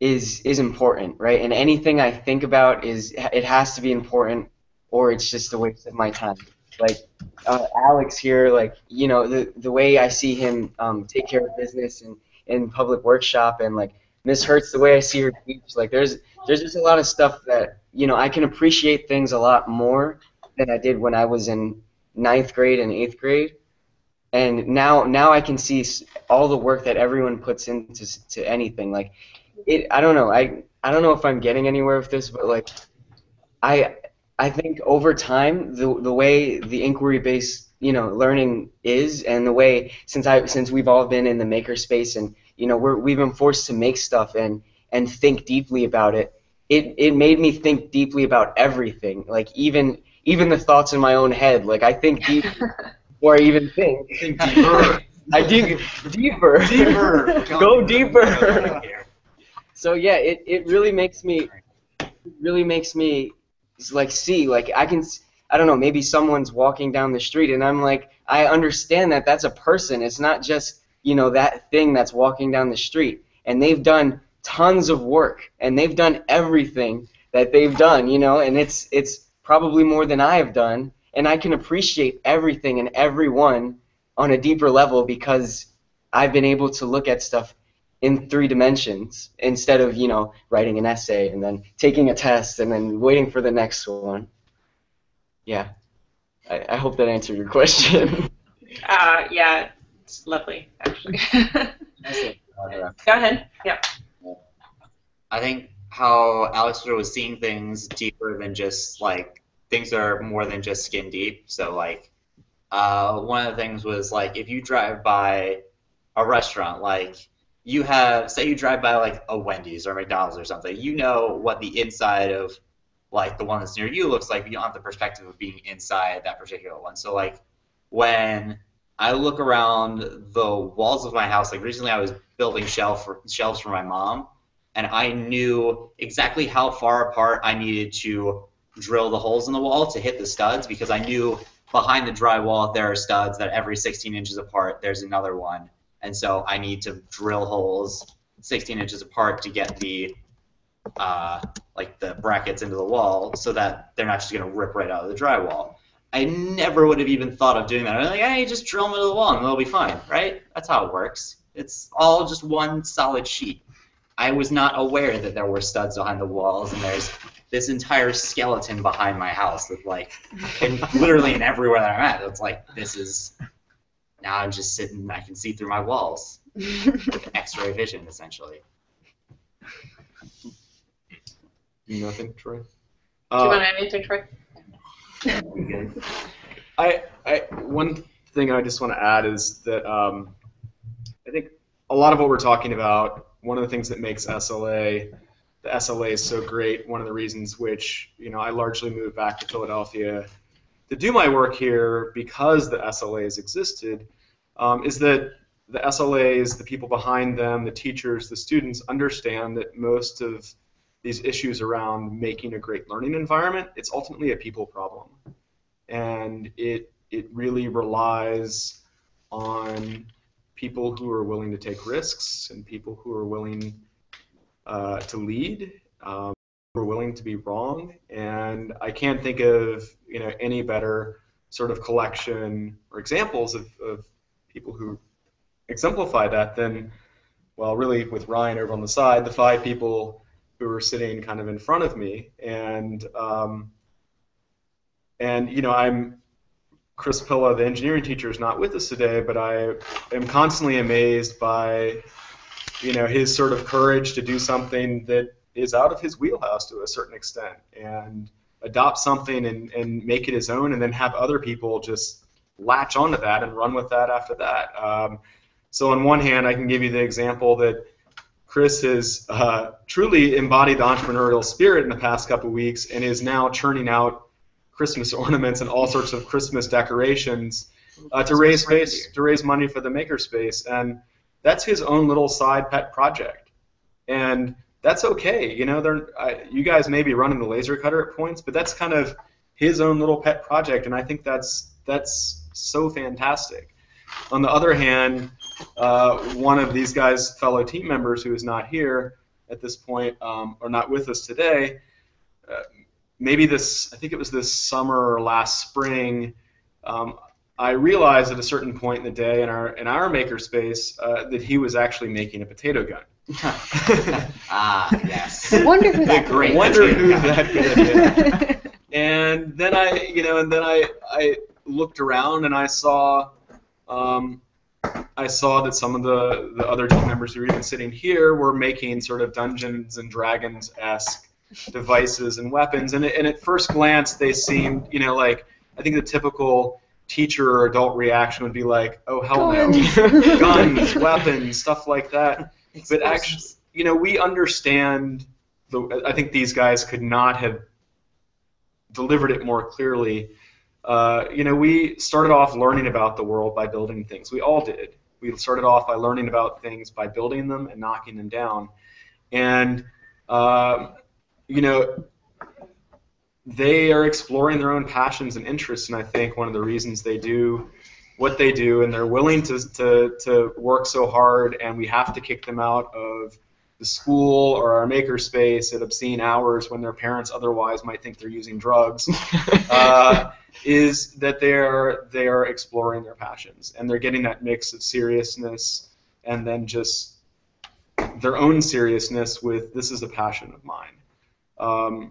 is is important, right? And anything I think about is it has to be important, or it's just a waste of my time. Like uh, Alex here, like you know the the way I see him um, take care of business and in public workshop, and like Miss Hertz, the way I see her teach, like there's there's just a lot of stuff that you know I can appreciate things a lot more than I did when I was in ninth grade and eighth grade and now now I can see all the work that everyone puts into to anything. Like it, I don't know. I I don't know if I'm getting anywhere with this, but like I I think over time the the way the inquiry based you know learning is and the way since I since we've all been in the maker space and you know we're we've been forced to make stuff and and think deeply about it. It it made me think deeply about everything. Like even even the thoughts in my own head. Like I think *laughs* deep I even think. Think deeper. *laughs* I dig deeper. *laughs* Deeper. Go deeper. So yeah, it, it really makes me really makes me like see like I can I don't know maybe someone's walking down the street and I'm like I understand that that's a person. It's not just you know that thing that's walking down the street and they've done tons of work and they've done everything that they've done you know and it's it's probably more than I have done and I can appreciate everything and everyone on a deeper level because I've been able to look at stuff in three dimensions instead of you know writing an essay and then taking a test and then waiting for the next one. Yeah, I, I hope that answered your question. *laughs* Uh, yeah, it's lovely actually. *laughs* Go ahead. Yeah. I think how Alex was seeing things deeper than just like things are more than just skin deep. So like uh, one of the things was like if you drive by a restaurant, like you have say you drive by like a Wendy's or McDonald's or something, you know what the inside of like the one that's near you looks like, you don't have the perspective of being inside that particular one. So like when I look around the walls of my house, like recently I was building shelf for, shelves for my mom, and I knew exactly how far apart I needed to drill the holes in the wall to hit the studs because I knew behind the drywall there are studs that every 16 inches apart there's another one and so I need to drill holes 16 inches apart to get the uh, like the brackets into the wall so that they're not just going to rip right out of the drywall. I never would have even thought of doing that. I'm like, hey, just drill them into the wall and they'll be fine, right? That's how it works. It's all just one solid sheet. I was not aware that there were studs behind the walls and there's this entire skeleton behind my house with like, and literally in everywhere that I'm at, it's like, this is, now I'm just sitting, I can see through my walls. *laughs* X-ray vision, essentially. Nothing, Troy. Do you Uh, want to add anything, Troy? I, I, one thing I just want to add is that um, I think a lot of what we're talking about, one of the things that makes SLA, the SLA is so great, one of the reasons which, you know, I largely moved back to Philadelphia to do my work here because the SLAs existed, um, is that the SLAs, the people behind them, the teachers, the students understand that most of these issues around making a great learning environment, it's ultimately a people problem. And it it really relies on people who are willing to take risks and people who are willing uh, to lead, um, who are willing to be wrong. And I can't think of you know any better sort of collection or examples of, of people who exemplify that than well, really with Ryan over on the side, the five people who were sitting kind of in front of me, and um, and you know, I'm Chris Pilla, the engineering teacher, is not with us today, but I am constantly amazed by you know his sort of courage to do something that is out of his wheelhouse to a certain extent and adopt something and, and make it his own and then have other people just latch onto that and run with that after that. Um, so on one hand, I can give you the example that Chris has uh, truly embodied the entrepreneurial spirit in the past couple weeks and is now churning out Christmas *laughs* ornaments and all sorts of Christmas decorations uh, to raise space, to raise money for the makerspace, and that's his own little side pet project, and that's okay. You know, they're, you guys may be running the laser cutter at points, but that's kind of his own little pet project, and I think that's that's so fantastic. On the other hand, uh, one of these guys' fellow team members who is not here at this point um, or not with us today, uh, maybe this, I think it was this summer or last spring, um, I realized at a certain point in the day in our in our makerspace uh, that he was actually making a potato gun. *laughs* ah, yes. I wonder who *laughs* that great Wonder who gun. that could have been. and then I, you know, and then I, I looked around and I saw, um, I saw that some of the, the other team members who were even sitting here were making sort of Dungeons and Dragons esque devices and weapons. And, and at first glance, they seemed, you know, like I think the typical teacher or adult reaction would be like, oh hell no, guns, *laughs* weapons, stuff like that. But actually, you know, we understand. The, I think these guys could not have delivered it more clearly. Uh, you know, we started off learning about the world by building things. We all did. We started off by learning about things by building them and knocking them down. And, um, you know, they are exploring their own passions and interests, and I think one of the reasons they do what they do, and they're willing to, to, to work so hard, and we have to kick them out of the school or our makerspace at obscene hours when their parents otherwise might think they're using drugs, *laughs* uh, is that they're they are exploring their passions and they're getting that mix of seriousness and then just their own seriousness with this is a passion of mine. Um,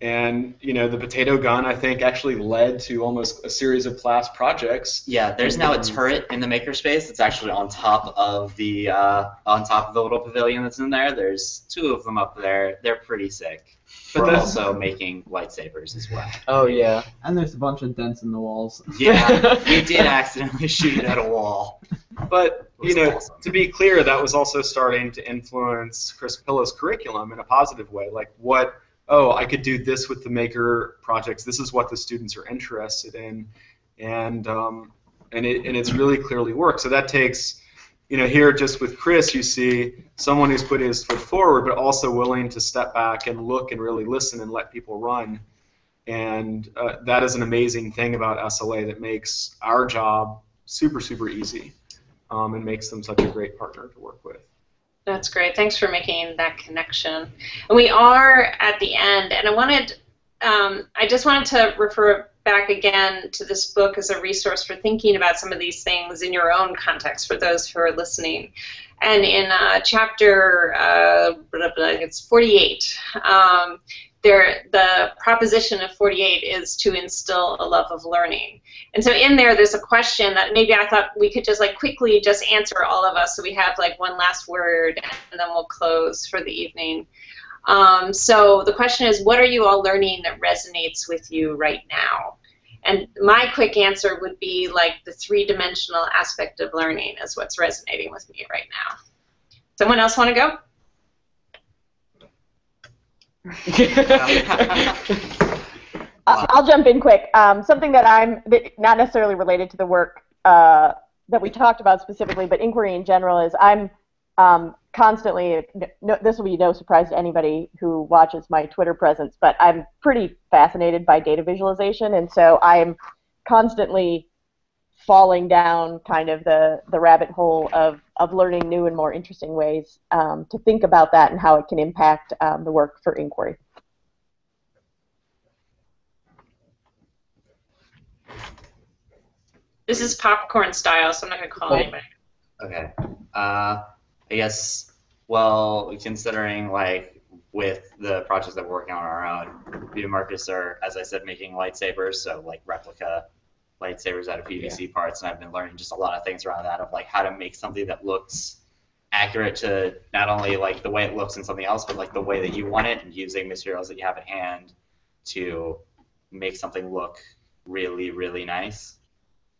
and you know the potato gun I think actually led to almost a series of class projects. Yeah, there's now a turret in the makerspace that's actually on top of the uh, on top of the little pavilion that's in there. There's two of them up there. They're pretty sick. But We're also making lightsabers as well. Oh yeah. And there's a bunch of dents in the walls. Yeah, *laughs* we did accidentally shoot at a wall. But you know, awesome. to be clear, that was also starting to influence Chris Pilla's curriculum in a positive way. Like what? Oh, I could do this with the maker projects. This is what the students are interested in, and um, and it and it's really clearly worked. So that takes, you know, here just with Chris, you see someone who's putting his foot forward, but also willing to step back and look and really listen and let people run. And uh, that is an amazing thing about SLA that makes our job super super easy. um, and makes them such a great partner to work with. That's great. Thanks for making that connection. And we are at the end, and I wanted, um, I just wanted to refer back again to this book as a resource for thinking about some of these things in your own context for those who are listening. And in uh, chapter, uh, it's 48, um, there, the proposition of 48 is to instill a love of learning. And so in there, there's a question that maybe I thought we could just like quickly just answer all of us so we have like one last word and then we'll close for the evening. Um, so the question is, what are you all learning that resonates with you right now? And my quick answer would be like the three-dimensional aspect of learning is what's resonating with me right now. Someone else want to go? *laughs* I'll jump in quick. Um, something that I'm not necessarily related to the work uh, that we talked about specifically, but inquiry in general is I'm um, constantly. No, this will be no surprise to anybody who watches my Twitter presence, but I'm pretty fascinated by data visualization, and so I'm constantly falling down kind of the, the rabbit hole of, of learning new and more interesting ways um, to think about that and how it can impact um, the work for inquiry. This is popcorn style, so I'm not going to call Okay. anybody. Okay. Uh, I guess, well, considering like with the projects that we're working on our own, me and Marcus are, as I said, making lightsabers, so like replica lightsabers out of PVC parts, and I've been learning just a lot of things around that of like how to make something that looks accurate to not only like the way it looks in something else, but like the way that you want it, and using materials that you have at hand to make something look really, really nice.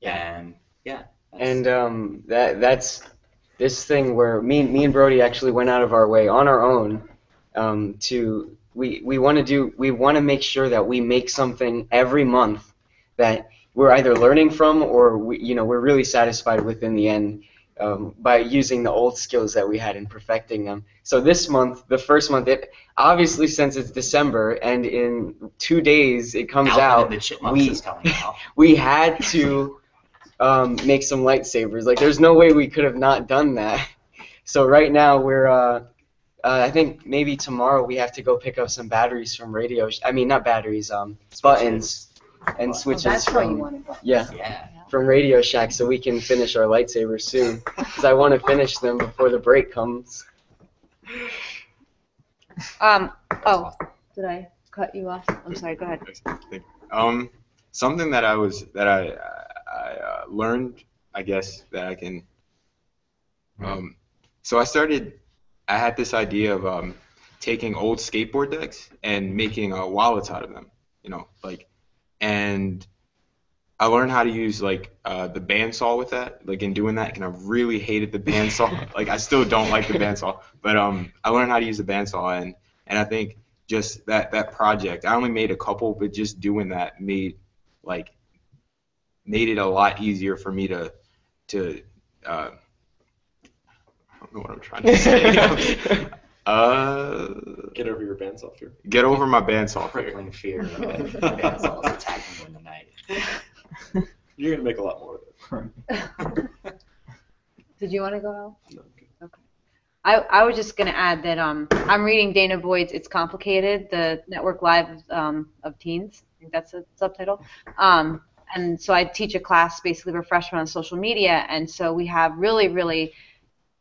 And yeah. And um, that that's this thing where me me and Brody actually went out of our way on our own um, to we we want to do we want to make sure that we make something every month that we're either learning from or we you know we're really satisfied with in the end um, by using the old skills that we had and perfecting them. So this month, the first month, it obviously since it's December and in two days it comes Alvin out we- is coming out. *laughs* we had to um, make some lightsabers. Like, there's no way we could have not done that. *laughs* So right now we're, uh, uh, I think maybe tomorrow we have to go pick up some batteries from Radio. Sh- I mean, not batteries, um, buttons and switches Oh, that's why you from to yeah Yeah. from Radio Shack, so we can finish our lightsabers soon. *laughs* Because I want to finish them before the break comes. Um, oh, did I cut you off? I'm sorry. Go ahead. Um, something that I was that I I uh, learned, I guess that I can. Um, so I started. I had this idea of um, taking old skateboard decks and making uh, wallets out of them. You know, like, and I learned how to use like uh, the bandsaw with that. Like in doing that, and I really hated the bandsaw. *laughs* like I still don't like the bandsaw, but um, I learned how to use the bandsaw, and and I think just that that project. I only made a couple, but just doing that made like made it a lot easier for me to to. Uh, I don't know what I'm trying to say. *laughs* *laughs* uh, Get over your bandsaw fear. get over my bandsaw fear. Crippling fear *laughs* of bandsaws attacking you in the night. *laughs* You're gonna make a lot more of it. *laughs* Did you want to go, Al? No, okay. I, I was just going to add that um, I'm reading danah boyd's It's Complicated, the Network Live um, of Teens. I think that's the subtitle. Um, and so I teach a class basically for freshmen on social media, and so we have really, really,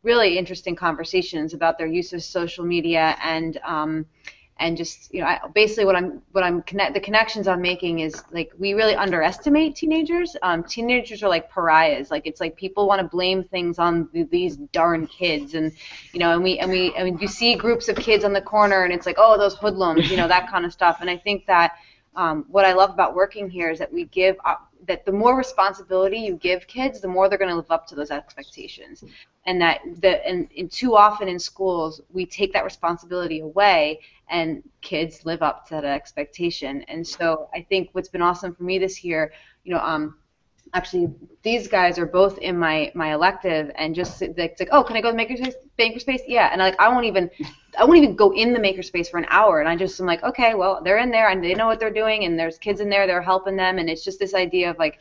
really interesting conversations about their use of social media and um, and just you know I, basically what I'm what I'm connect the connections I'm making is like we really underestimate teenagers. Um, teenagers are like pariahs. Like it's like people want to blame things on th- these darn kids, and you know, and we and we I mean you see groups of kids on the corner, and it's like oh those hoodlums, you know that kind of stuff. And I think that um, what I love about working here is that we give that the more responsibility you give kids, the more they're going to live up to those expectations, and that the and, and too often in schools we take that responsibility away, and kids live up to that expectation. And so I think what's been awesome for me this year, you know, um, actually these guys are both in my my elective and just like, it's like oh can I go to makerspace makerspace yeah and like I won't even I won't even go in the makerspace for an hour and I just am like okay well they're in there and they know what they're doing and there's kids in there they're helping them and it's just this idea of like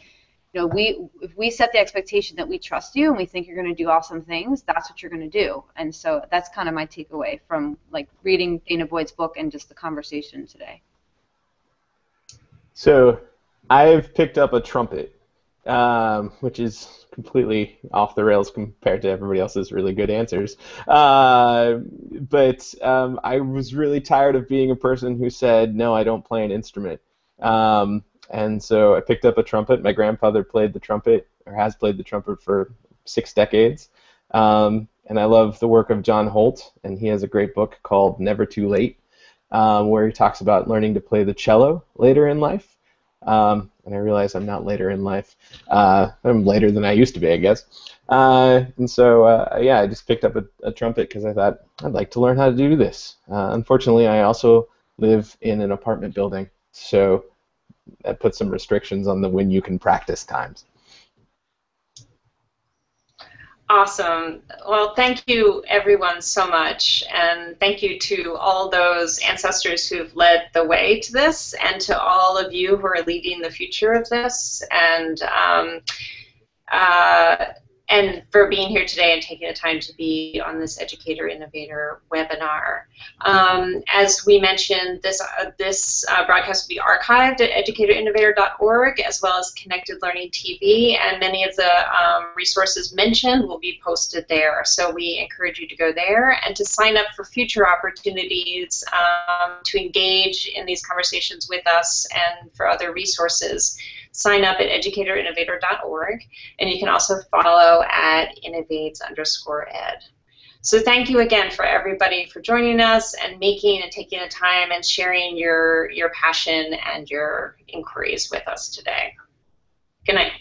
you know, we if we set the expectation that we trust you and we think you're going to do awesome things, that's what you're going to do. And so that's kind of my takeaway from like reading danah boyd's book and just the conversation today. So, I've picked up a trumpet, um, which is completely off the rails compared to everybody else's really good answers. Uh, but um, I was really tired of being a person who said, "No, I don't play an instrument." Um, and so I picked up a trumpet. My grandfather played the trumpet, or has played the trumpet for six decades. Um, and I love the work of John Holt, and he has a great book called Never Too Late, um, where he talks about learning to play the cello later in life. Um, and I realize I'm not later in life. Uh, I'm later than I used to be, I guess. Uh, and so, uh, yeah, I just picked up a, a trumpet because I thought I'd like to learn how to do this. Uh, unfortunately, I also live in an apartment building, so that puts some restrictions on the when you can practice times. Awesome. Well, thank you everyone so much, and thank you to all those ancestors who've led the way to this, and to all of you who are leading the future of this. And um, uh, and for being here today and taking the time to be on this Educator Innovator webinar. Um, as we mentioned, this, uh, this uh, broadcast will be archived at educatorinnovator.org as well as Connected Learning TV, and many of the um, resources mentioned will be posted there. So we encourage you to go there and to sign up for future opportunities um, to engage in these conversations with us and for other resources sign up at educatorinnovator.org, and you can also follow at innovates underscore ed. So thank you again for everybody for joining us and making and taking the time and sharing your, your passion and your inquiries with us today. Good night.